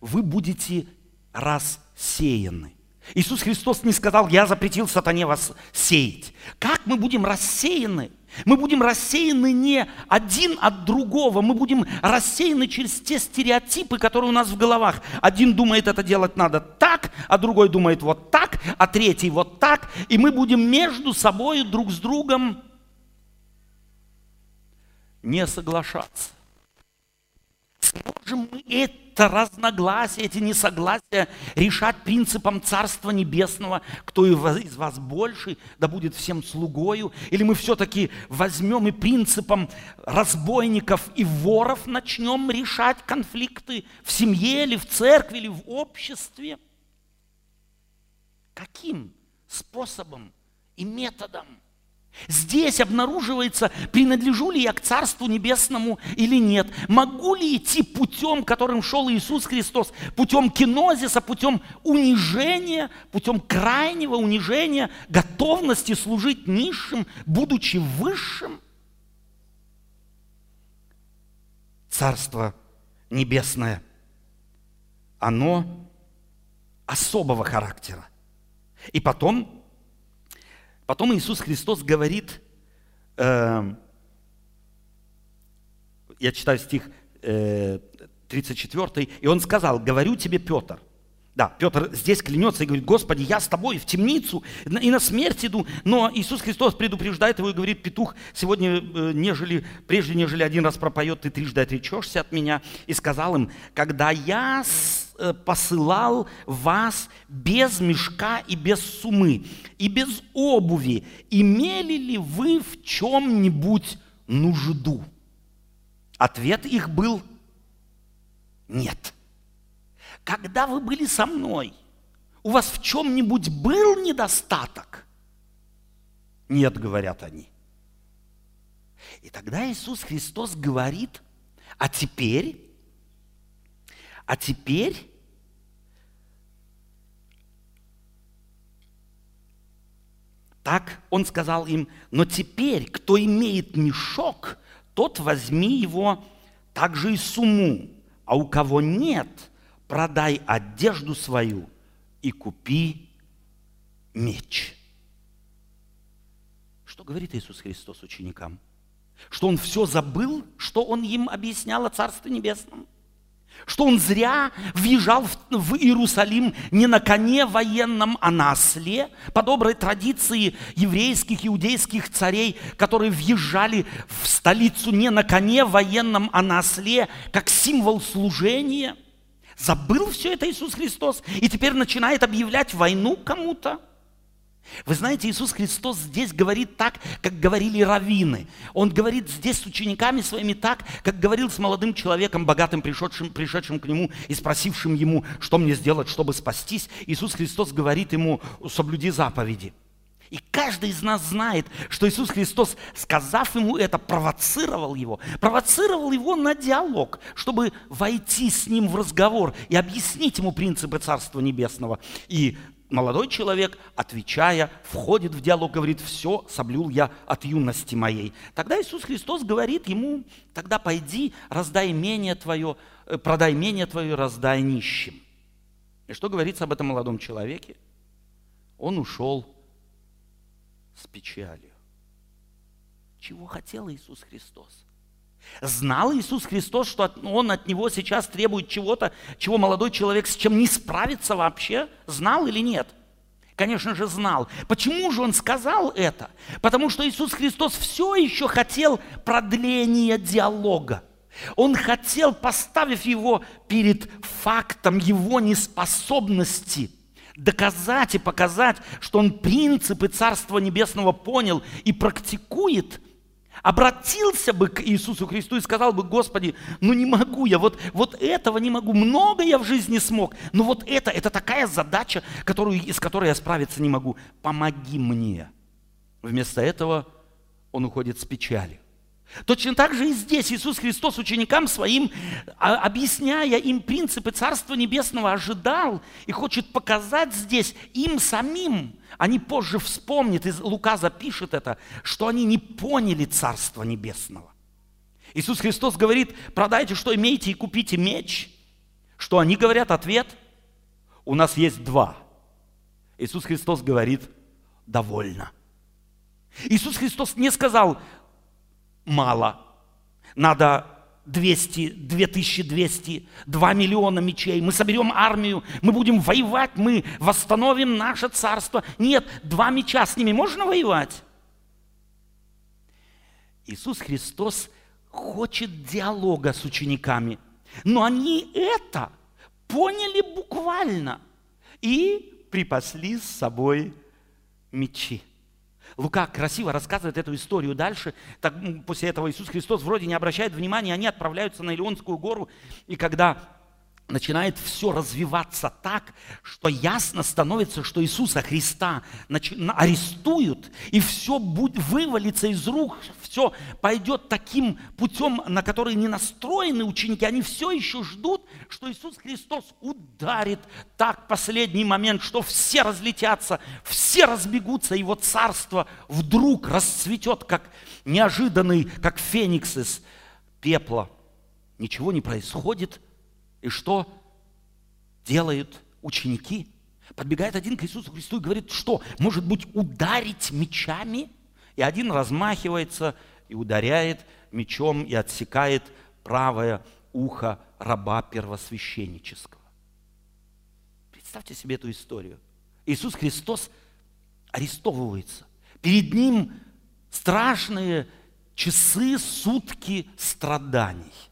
Вы будете рассеяны. Иисус Христос не сказал, я запретил сатане вас сеять. Как мы будем рассеяны? Мы будем рассеяны не один от другого, мы будем рассеяны через те стереотипы, которые у нас в головах. Один думает, это делать надо так, а другой думает вот так, а третий вот так. И мы будем между собой друг с другом не соглашаться. Сможем мы это разногласия, эти несогласия решать принципом Царства Небесного, кто из вас больше, да будет всем слугою, или мы все-таки возьмем и принципом разбойников и воров начнем решать конфликты в семье или в церкви или в обществе? Каким способом и методом? Здесь обнаруживается, принадлежу ли я к Царству Небесному или нет. Могу ли идти путем, которым шел Иисус Христос, путем кинозиса, путем унижения, путем крайнего унижения, готовности служить низшим, будучи высшим? Царство Небесное, оно особого характера. И потом Потом Иисус Христос говорит, э, я читаю стих э, 34, и он сказал, говорю тебе, Петр, да, Петр здесь клянется и говорит, Господи, я с тобой в темницу и на смерть иду. Но Иисус Христос предупреждает его и говорит, петух сегодня, э, нежели, прежде нежели один раз пропоет, ты трижды отречешься от меня. И сказал им, когда я э, посылал вас без мешка и без сумы, и без обуви, имели ли вы в чем-нибудь нужду? Ответ их был нет. Когда вы были со мной, у вас в чем-нибудь был недостаток? Нет, говорят они. И тогда Иисус Христос говорит, а теперь, а теперь Так он сказал им, но теперь, кто имеет мешок, тот возьми его также и сумму, а у кого нет – продай одежду свою и купи меч. Что говорит Иисус Христос ученикам? Что Он все забыл, что Он им объяснял о Царстве Небесном? Что он зря въезжал в Иерусалим не на коне военном, а на осле, по доброй традиции еврейских, иудейских царей, которые въезжали в столицу не на коне военном, а на осле, как символ служения – Забыл все это Иисус Христос и теперь начинает объявлять войну кому-то. Вы знаете, Иисус Христос здесь говорит так, как говорили раввины. Он говорит здесь с учениками своими так, как говорил с молодым человеком, богатым, пришедшим, пришедшим к нему и спросившим ему, что мне сделать, чтобы спастись. Иисус Христос говорит ему, соблюди заповеди. И каждый из нас знает, что Иисус Христос, сказав ему это, провоцировал его. Провоцировал его на диалог, чтобы войти с ним в разговор и объяснить ему принципы Царства Небесного. И молодой человек, отвечая, входит в диалог, говорит, все соблюл я от юности моей. Тогда Иисус Христос говорит ему, тогда пойди, раздай имение твое, э, продай имение твое, раздай нищим. И что говорится об этом молодом человеке? Он ушел с печалью. Чего хотел Иисус Христос? Знал Иисус Христос, что Он от Него сейчас требует чего-то, чего молодой человек с чем не справится вообще? Знал или нет? Конечно же, знал. Почему же Он сказал это? Потому что Иисус Христос все еще хотел продления диалога. Он хотел, поставив его перед фактом его неспособности – доказать и показать, что он принципы Царства Небесного понял и практикует, обратился бы к Иисусу Христу и сказал бы, Господи, ну не могу я, вот, вот этого не могу, много я в жизни смог, но вот это, это такая задача, которую, из которой я справиться не могу, помоги мне. Вместо этого он уходит с печалью. Точно так же и здесь Иисус Христос ученикам своим, а, объясняя им принципы Царства Небесного, ожидал и хочет показать здесь им самим. Они позже вспомнят, и Лука запишет это, что они не поняли Царства Небесного. Иисус Христос говорит, продайте, что имеете, и купите меч. Что они говорят? Ответ, у нас есть два. Иисус Христос говорит, довольно. Иисус Христос не сказал, мало. Надо 200, 2200, 2 миллиона мечей. Мы соберем армию, мы будем воевать, мы восстановим наше царство. Нет, два меча, с ними можно воевать? Иисус Христос хочет диалога с учениками, но они это поняли буквально и припасли с собой мечи. Лука красиво рассказывает эту историю дальше. Так, после этого Иисус Христос вроде не обращает внимания, они отправляются на Илионскую гору. И когда начинает все развиваться так, что ясно становится, что Иисуса Христа арестуют, и все вывалится из рук, все пойдет таким путем, на который не настроены ученики. Они все еще ждут, что Иисус Христос ударит так последний момент, что все разлетятся, все разбегутся, Его царство вдруг расцветет, как неожиданный, как феникс из пепла. Ничего не происходит – и что делают ученики? Подбегает один к Иисусу Христу и говорит, что, может быть, ударить мечами? И один размахивается и ударяет мечом и отсекает правое ухо раба первосвященнического. Представьте себе эту историю. Иисус Христос арестовывается. Перед ним страшные часы, сутки страданий –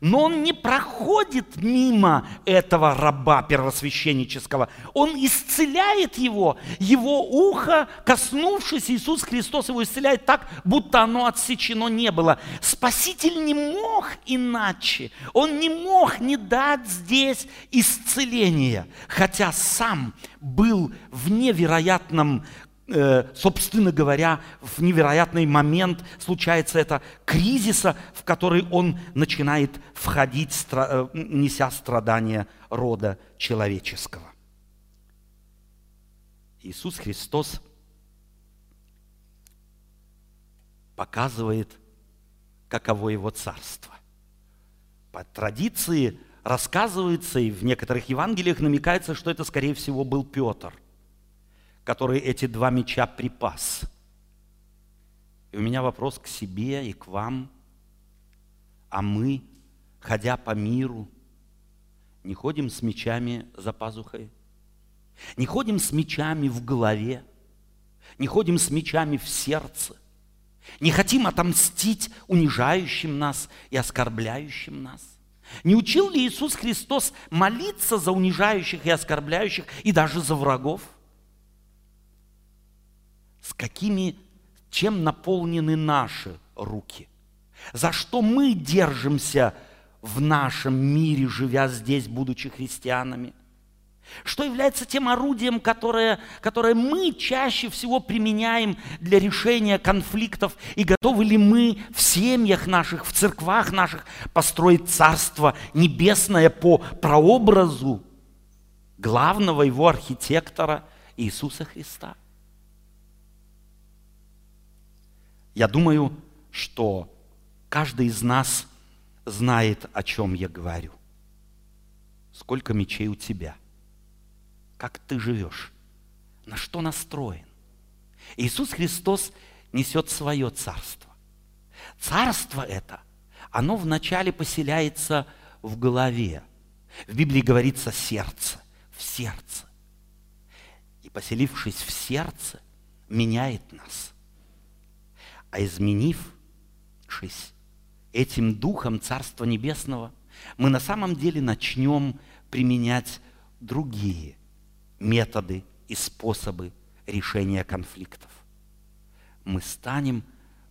но он не проходит мимо этого раба первосвященнического. Он исцеляет его. Его ухо, коснувшись, Иисус Христос его исцеляет так, будто оно отсечено не было. Спаситель не мог иначе. Он не мог не дать здесь исцеления, хотя сам был в невероятном собственно говоря, в невероятный момент случается это кризиса, в который он начинает входить, э, неся страдания рода человеческого. Иисус Христос показывает, каково его царство. По традиции рассказывается, и в некоторых Евангелиях намекается, что это, скорее всего, был Петр – который эти два меча припас. И у меня вопрос к себе и к вам. А мы, ходя по миру, не ходим с мечами за пазухой, не ходим с мечами в голове, не ходим с мечами в сердце, не хотим отомстить унижающим нас и оскорбляющим нас. Не учил ли Иисус Христос молиться за унижающих и оскорбляющих и даже за врагов? С какими, чем наполнены наши руки. За что мы держимся в нашем мире, живя здесь, будучи христианами. Что является тем орудием, которое, которое мы чаще всего применяем для решения конфликтов? И готовы ли мы в семьях наших, в церквах наших построить Царство Небесное по прообразу главного его архитектора Иисуса Христа? Я думаю, что каждый из нас знает, о чем я говорю. Сколько мечей у тебя? Как ты живешь? На что настроен? Иисус Христос несет свое царство. Царство это, оно вначале поселяется в голове. В Библии говорится сердце, в сердце. И поселившись в сердце, меняет нас. А изменившись этим духом Царства Небесного, мы на самом деле начнем применять другие методы и способы решения конфликтов. Мы станем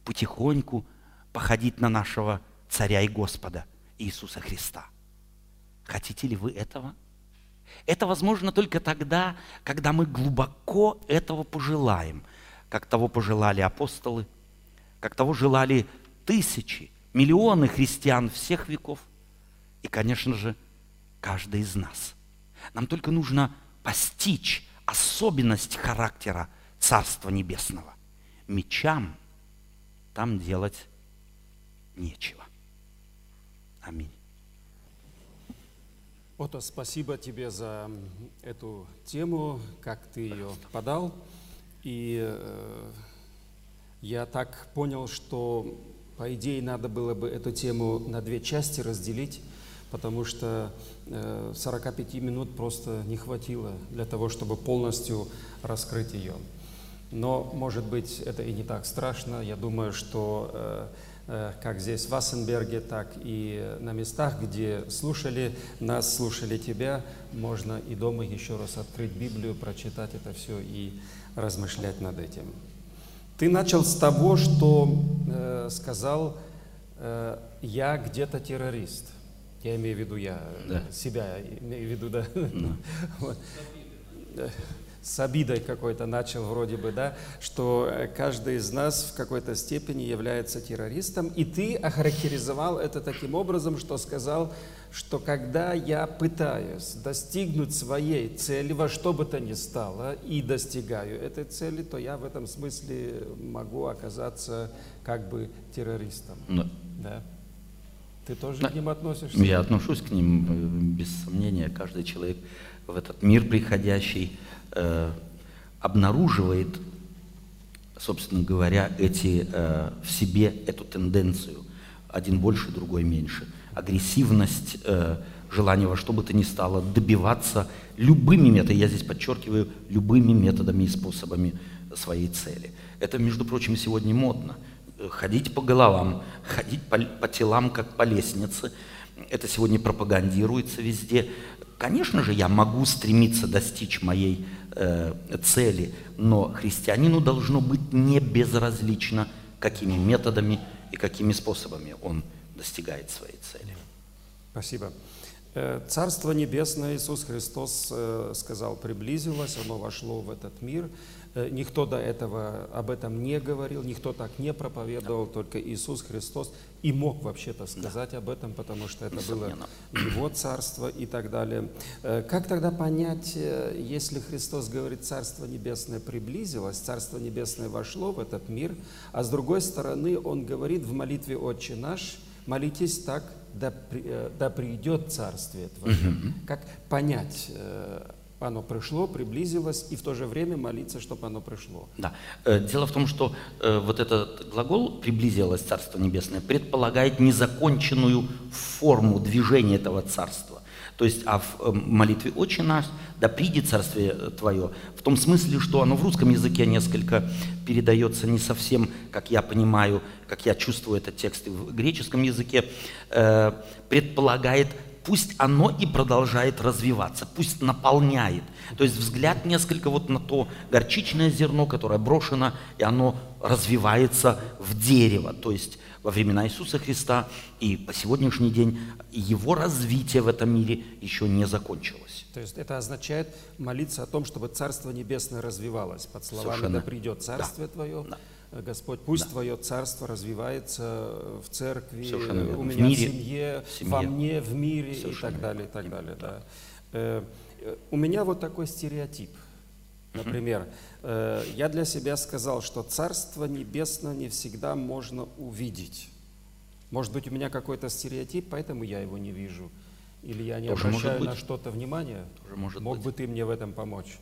потихоньку походить на нашего царя и Господа Иисуса Христа. Хотите ли вы этого? Это возможно только тогда, когда мы глубоко этого пожелаем, как того пожелали апостолы, как того желали тысячи, миллионы христиан всех веков и, конечно же, каждый из нас. Нам только нужно постичь особенность характера Царства Небесного. Мечам там делать нечего. Аминь.
Ото, спасибо тебе за эту тему, как ты ее подал. И э, я так понял, что по идее, надо было бы эту тему на две части разделить, потому что 45 э, минут просто не хватило для того, чтобы полностью раскрыть ее. Но, может быть, это и не так страшно. Я думаю, что э, э, как здесь в Вассенберге, так и на местах, где слушали нас, слушали тебя, можно и дома еще раз открыть Библию, прочитать это все и размышлять над этим. Ты начал с того, что э, сказал, э, я где-то террорист. Я имею в виду я, да. себя имею в виду, да. да. вот с обидой какой-то начал вроде бы, да, что э, каждый из нас в какой-то степени является террористом, и ты охарактеризовал это таким образом, что сказал, что когда я пытаюсь достигнуть своей цели во что бы то ни стало и достигаю этой цели, то я в этом смысле могу оказаться как бы террористом. Да. да? Ты тоже да. к ним относишься?
Я отношусь к ним, э, без сомнения. Каждый человек в этот мир приходящий э, обнаруживает, собственно говоря, эти, э, в себе эту тенденцию. Один больше, другой меньше. Агрессивность, э, желание во что бы то ни стало добиваться любыми методами, я здесь подчеркиваю, любыми методами и способами своей цели. Это, между прочим, сегодня модно. Ходить по головам, ходить по, по телам, как по лестнице. Это сегодня пропагандируется везде. Конечно же, я могу стремиться достичь моей э, цели, но христианину должно быть не безразлично, какими методами и какими способами он достигает своей цели.
Спасибо. Э, Царство Небесное Иисус Христос э, сказал, приблизилось, оно вошло в этот мир. Э, никто до этого об этом не говорил, никто так не проповедовал, только Иисус Христос и мог вообще-то сказать да. об этом, потому что это было Его царство и так далее. Как тогда понять, если Христос говорит, Царство Небесное приблизилось, Царство Небесное вошло в этот мир, а с другой стороны Он говорит в молитве «Отче наш», молитесь так, да, да придет Царствие Твое. Угу. Как понять оно пришло, приблизилось, и в то же время молиться, чтобы оно пришло.
Да. Э, дело в том, что э, вот этот глагол «приблизилось Царство Небесное» предполагает незаконченную форму движения этого Царства. То есть, а в э, молитве «Отче наш», «Да придет Царствие Твое», в том смысле, что оно в русском языке несколько передается не совсем, как я понимаю, как я чувствую этот текст и в греческом языке, предполагает пусть оно и продолжает развиваться, пусть наполняет. То есть взгляд несколько вот на то горчичное зерно, которое брошено, и оно развивается в дерево. То есть во времена Иисуса Христа и по сегодняшний день его развитие в этом мире еще не закончилось.
То есть это означает молиться о том, чтобы Царство Небесное развивалось. Под словами
Совершенно.
«Да придет Царствие
Да.
Твое».
Да.
Господь, пусть Твое Царство развивается в церкви, у
В
меня
мире,
в семье,
в семье.
во мне, в мире и
Совершенно
так далее, и так далее. Да. Э, э, У меня вот такой стереотип. Например, э, я для себя сказал, что Царство Небесное не всегда можно увидеть. Может быть, у меня какой-то стереотип, поэтому я его не вижу. Или я не
Тоже
обращаю на что-то внимание.
Тоже может
Мог
быть.
бы ты мне в этом помочь?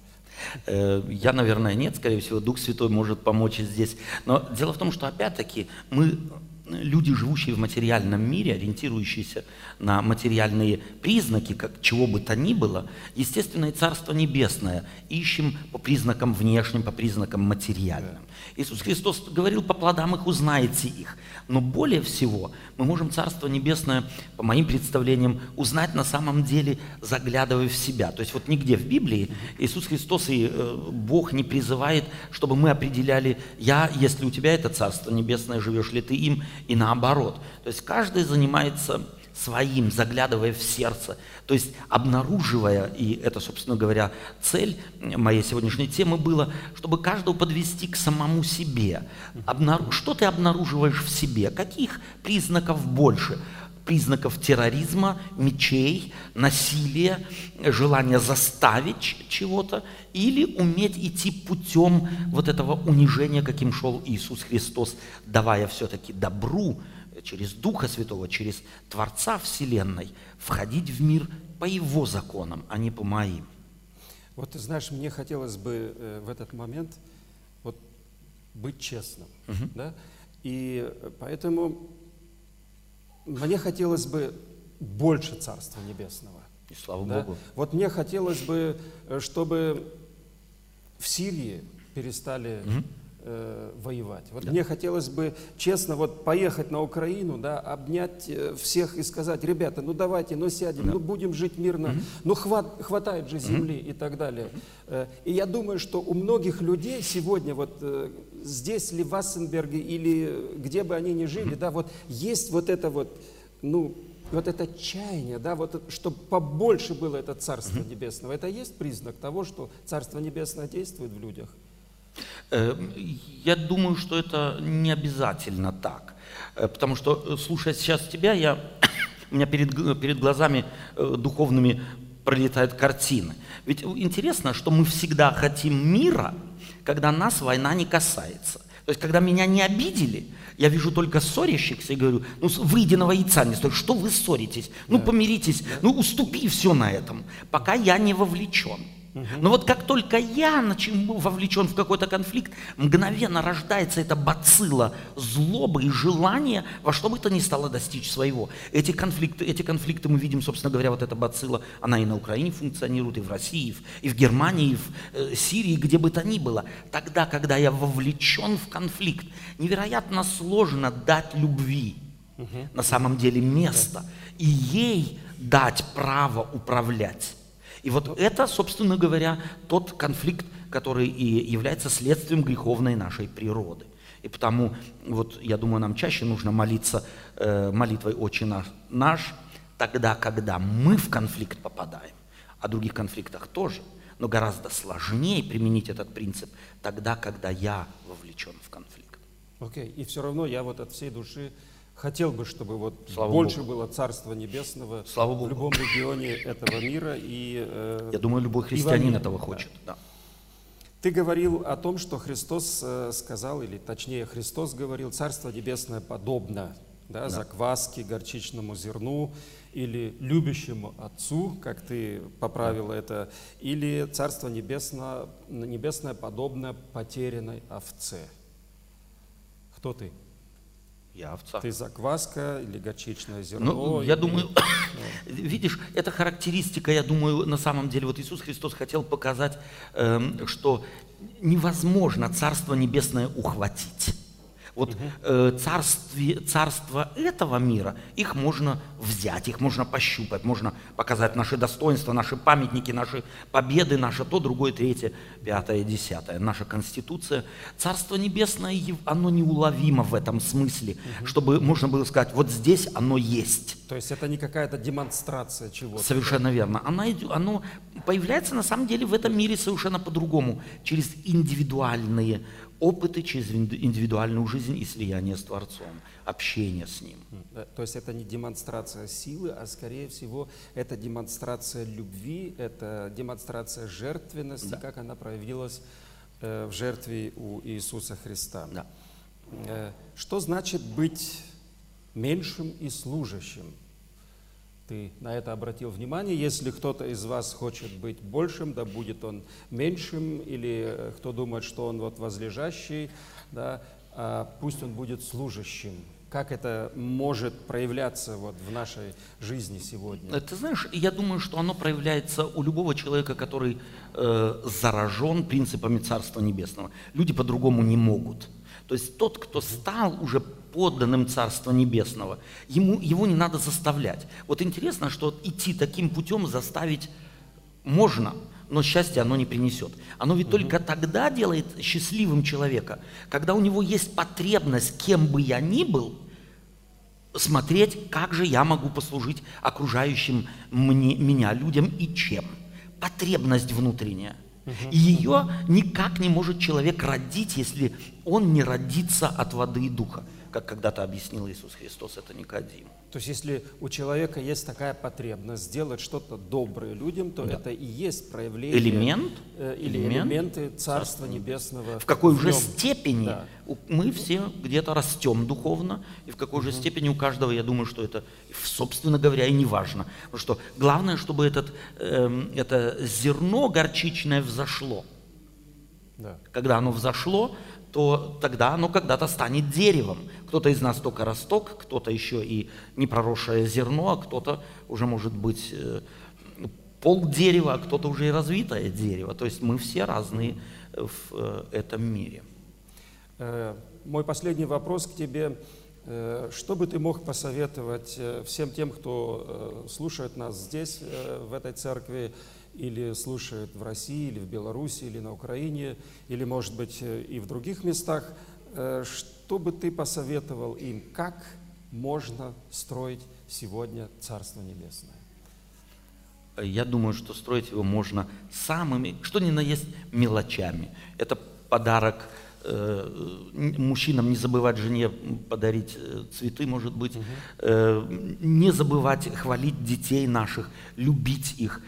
Э, Я, наверное, нет, скорее всего, Дух Святой может помочь и здесь. Но дело в том, что опять-таки мы, люди, живущие в материальном мире, ориентирующиеся на материальные признаки, как чего бы то ни было, естественно, и Царство Небесное ищем по признакам внешним, по признакам материальным. Иисус Христос говорил, по плодам их узнаете их. Но более всего мы можем Царство Небесное, по моим представлениям, узнать на самом деле, заглядывая в себя. То есть вот нигде в Библии Иисус Христос и э, Бог не призывает, чтобы мы определяли, я, если у тебя это Царство Небесное, живешь ли ты им, и наоборот. То есть каждый занимается своим, заглядывая в сердце, то есть обнаруживая, и это, собственно говоря, цель моей сегодняшней темы было, чтобы каждого подвести к самому себе. Обнару- Что ты обнаруживаешь в себе? Каких признаков больше? Признаков терроризма, мечей, насилия, желания заставить чего-то или уметь идти путем вот этого унижения, каким шел Иисус Христос, давая все-таки добру, через Духа Святого, через Творца Вселенной, входить в мир по Его законам, а не по моим.
Вот ты знаешь, мне хотелось бы э, в этот момент вот быть честным, да, и поэтому мне хотелось бы больше Царства Небесного.
И слава
да.
Богу.
Вот мне хотелось бы, э, чтобы в Сирии перестали э, воевать. Вот мне хотелось бы, честно, вот поехать на Украину, да, обнять э, всех и сказать, ребята, ну давайте, ну сядем, ну будем жить мирно, ну хват- хватает же земли и так далее. Э, И я думаю, что у многих людей сегодня, вот здесь ли в Вассенберге или где бы они ни жили, да, вот есть вот это вот, ну, вот это чаяние, да, вот, чтобы побольше было это Царство Небесного, это есть признак того, что Царство Небесное действует в людях?
Э, Я думаю, что это не обязательно так. Э, Потому что, э, слушая сейчас тебя, я, у меня перед, перед глазами э, духовными пролетают картины. Ведь интересно, что мы всегда хотим мира, когда нас война не касается. То есть, когда меня не обидели, я вижу только ссорящихся и говорю, ну, выеденного яйца не стоит, что вы ссоритесь? Ну, помиритесь, ну, уступи все на этом, пока я не вовлечен. Но вот как только я начи- вовлечен в какой-то конфликт, мгновенно рождается эта бацилла злобы и желания во что бы то ни стало достичь своего. Эти конфликты, эти конфликты мы видим, собственно говоря, вот эта бацилла, она и на Украине функционирует, и в России, и в, и в Германии, и в э, Сирии, где бы то ни было. Тогда, когда я вовлечен в конфликт, невероятно сложно дать любви на самом деле место и ей дать право управлять. И вот это, собственно говоря, тот конфликт, который и является следствием греховной нашей природы. И потому, вот я думаю, нам чаще нужно молиться э, молитвой «Отче наш, наш», тогда, когда мы в конфликт попадаем, о других конфликтах тоже, но гораздо сложнее применить этот принцип тогда, когда я вовлечен в конфликт.
Окей, и все равно я вот от всей души хотел бы, чтобы вот
Слава
больше
Богу.
было Царства Небесного
Слава
в
Богу.
любом регионе этого мира. И, э,
Я думаю, любой христианин
мире,
этого
да.
хочет. Да.
Ты говорил о том, что Христос э, сказал, или точнее Христос говорил, Царство Небесное подобно да, закваске, горчичному зерну, или любящему Отцу, как ты поправил это, или Царство Небесное, Небесное подобно потерянной овце. Кто ты?
Я овца.
Ты закваска или горчичное зерно?
Ну, я
или-
думаю, видишь, эта характеристика, я думаю, на самом деле, вот Иисус Христос хотел показать, эм, что невозможно Царство Небесное ухватить. Вот э, царстве, царство этого мира, их можно взять, их можно пощупать, можно показать наши достоинства, наши памятники, наши победы, наше то, другое, третье, пятое, десятое, наша конституция. Царство небесное, оно неуловимо в этом смысле, чтобы можно было сказать, вот здесь оно есть.
То есть это не какая-то демонстрация чего-то?
Совершенно верно. Оно, оно появляется на самом деле в этом мире совершенно по-другому, через индивидуальные опыты, через индивидуальную жизнь и слияние с Творцом, общение с Ним.
То есть это не демонстрация силы, а скорее всего это демонстрация любви, это демонстрация жертвенности, да. как она проявилась э, в жертве у Иисуса Христа.
Да.
Э, что значит быть меньшим и служащим? Ты на это обратил внимание. Если кто-то из вас хочет быть большим, да будет он меньшим, или э, кто думает, что он вот возлежащий, да, а пусть он будет служащим. Как это может проявляться вот в нашей жизни сегодня?
Э, ты знаешь, я думаю, что оно проявляется у любого человека, который э, заражен принципами Царства Небесного. Люди по-другому не могут. То есть тот, кто стал уже подданным Царства Небесного, ему, его не надо заставлять. Вот интересно, что идти таким путем заставить можно, но счастье оно не принесет. Оно ведь угу. только тогда делает счастливым человека, когда у него есть потребность, кем бы я ни был, смотреть, как же я могу послужить окружающим мне, меня людям и чем. Потребность внутренняя. И ее никак не может человек родить, если он не родится от воды и духа, как когда-то объяснил Иисус Христос это Никодиму.
То есть, если у человека есть такая потребность сделать что-то доброе людям, то да. это и есть проявление
элемент
э, или элемент элементы Царства Небесного.
В какой в же степени да. мы все где-то растем духовно, и в какой угу. же степени у каждого, я думаю, что это, собственно говоря, и не важно. Потому что главное, чтобы этот, э, это зерно горчичное взошло. Да. Когда оно взошло, то тогда оно когда-то станет деревом. Кто-то из нас только росток, кто-то еще и непроросшее зерно, а кто-то уже может быть э, пол дерева, а кто-то уже и развитое дерево. То есть мы все разные в э, этом мире.
Э, мой последний вопрос к тебе. Что бы ты мог посоветовать всем тем, кто слушает нас здесь, в этой церкви, или слушают в России, или в Беларуси, или на Украине, или, может быть, э, и в других местах, э, что бы ты посоветовал им, как можно строить сегодня Царство Небесное?
Я думаю, что строить его можно самыми, что ни на есть, мелочами. Это подарок э, мужчинам не забывать жене подарить цветы, может быть, угу. не забывать хвалить детей наших, любить их.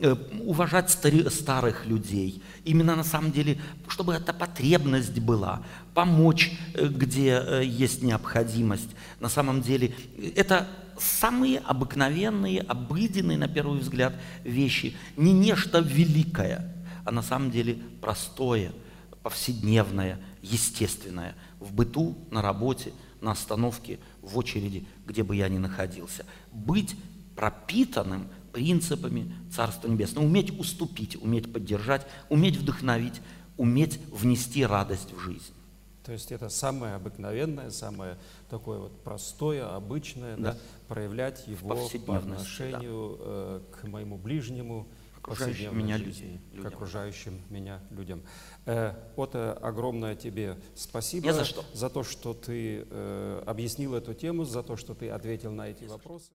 Э, уважать старых людей. Именно на самом деле, чтобы эта потребность была, помочь, э, где э, есть необходимость. На самом деле, это самые обыкновенные, обыденные, на первый взгляд, вещи. Не нечто великое, а на самом деле простое, повседневное, естественное. В быту, на работе, на остановке, в очереди, где бы я ни находился. Быть пропитанным принципами Царства Небесного. Уметь уступить, уметь поддержать, уметь вдохновить, уметь внести радость в жизнь.
То есть это самое обыкновенное, самое такое вот простое, обычное, да. Да, проявлять его по отношению да. э, к моему ближнему,
окружающим меня жизни,
людям. к окружающим меня людям. Э, Ота, огромное тебе спасибо
Не за, что.
за то, что ты э, объяснил эту тему, за то, что ты ответил на эти вопросы.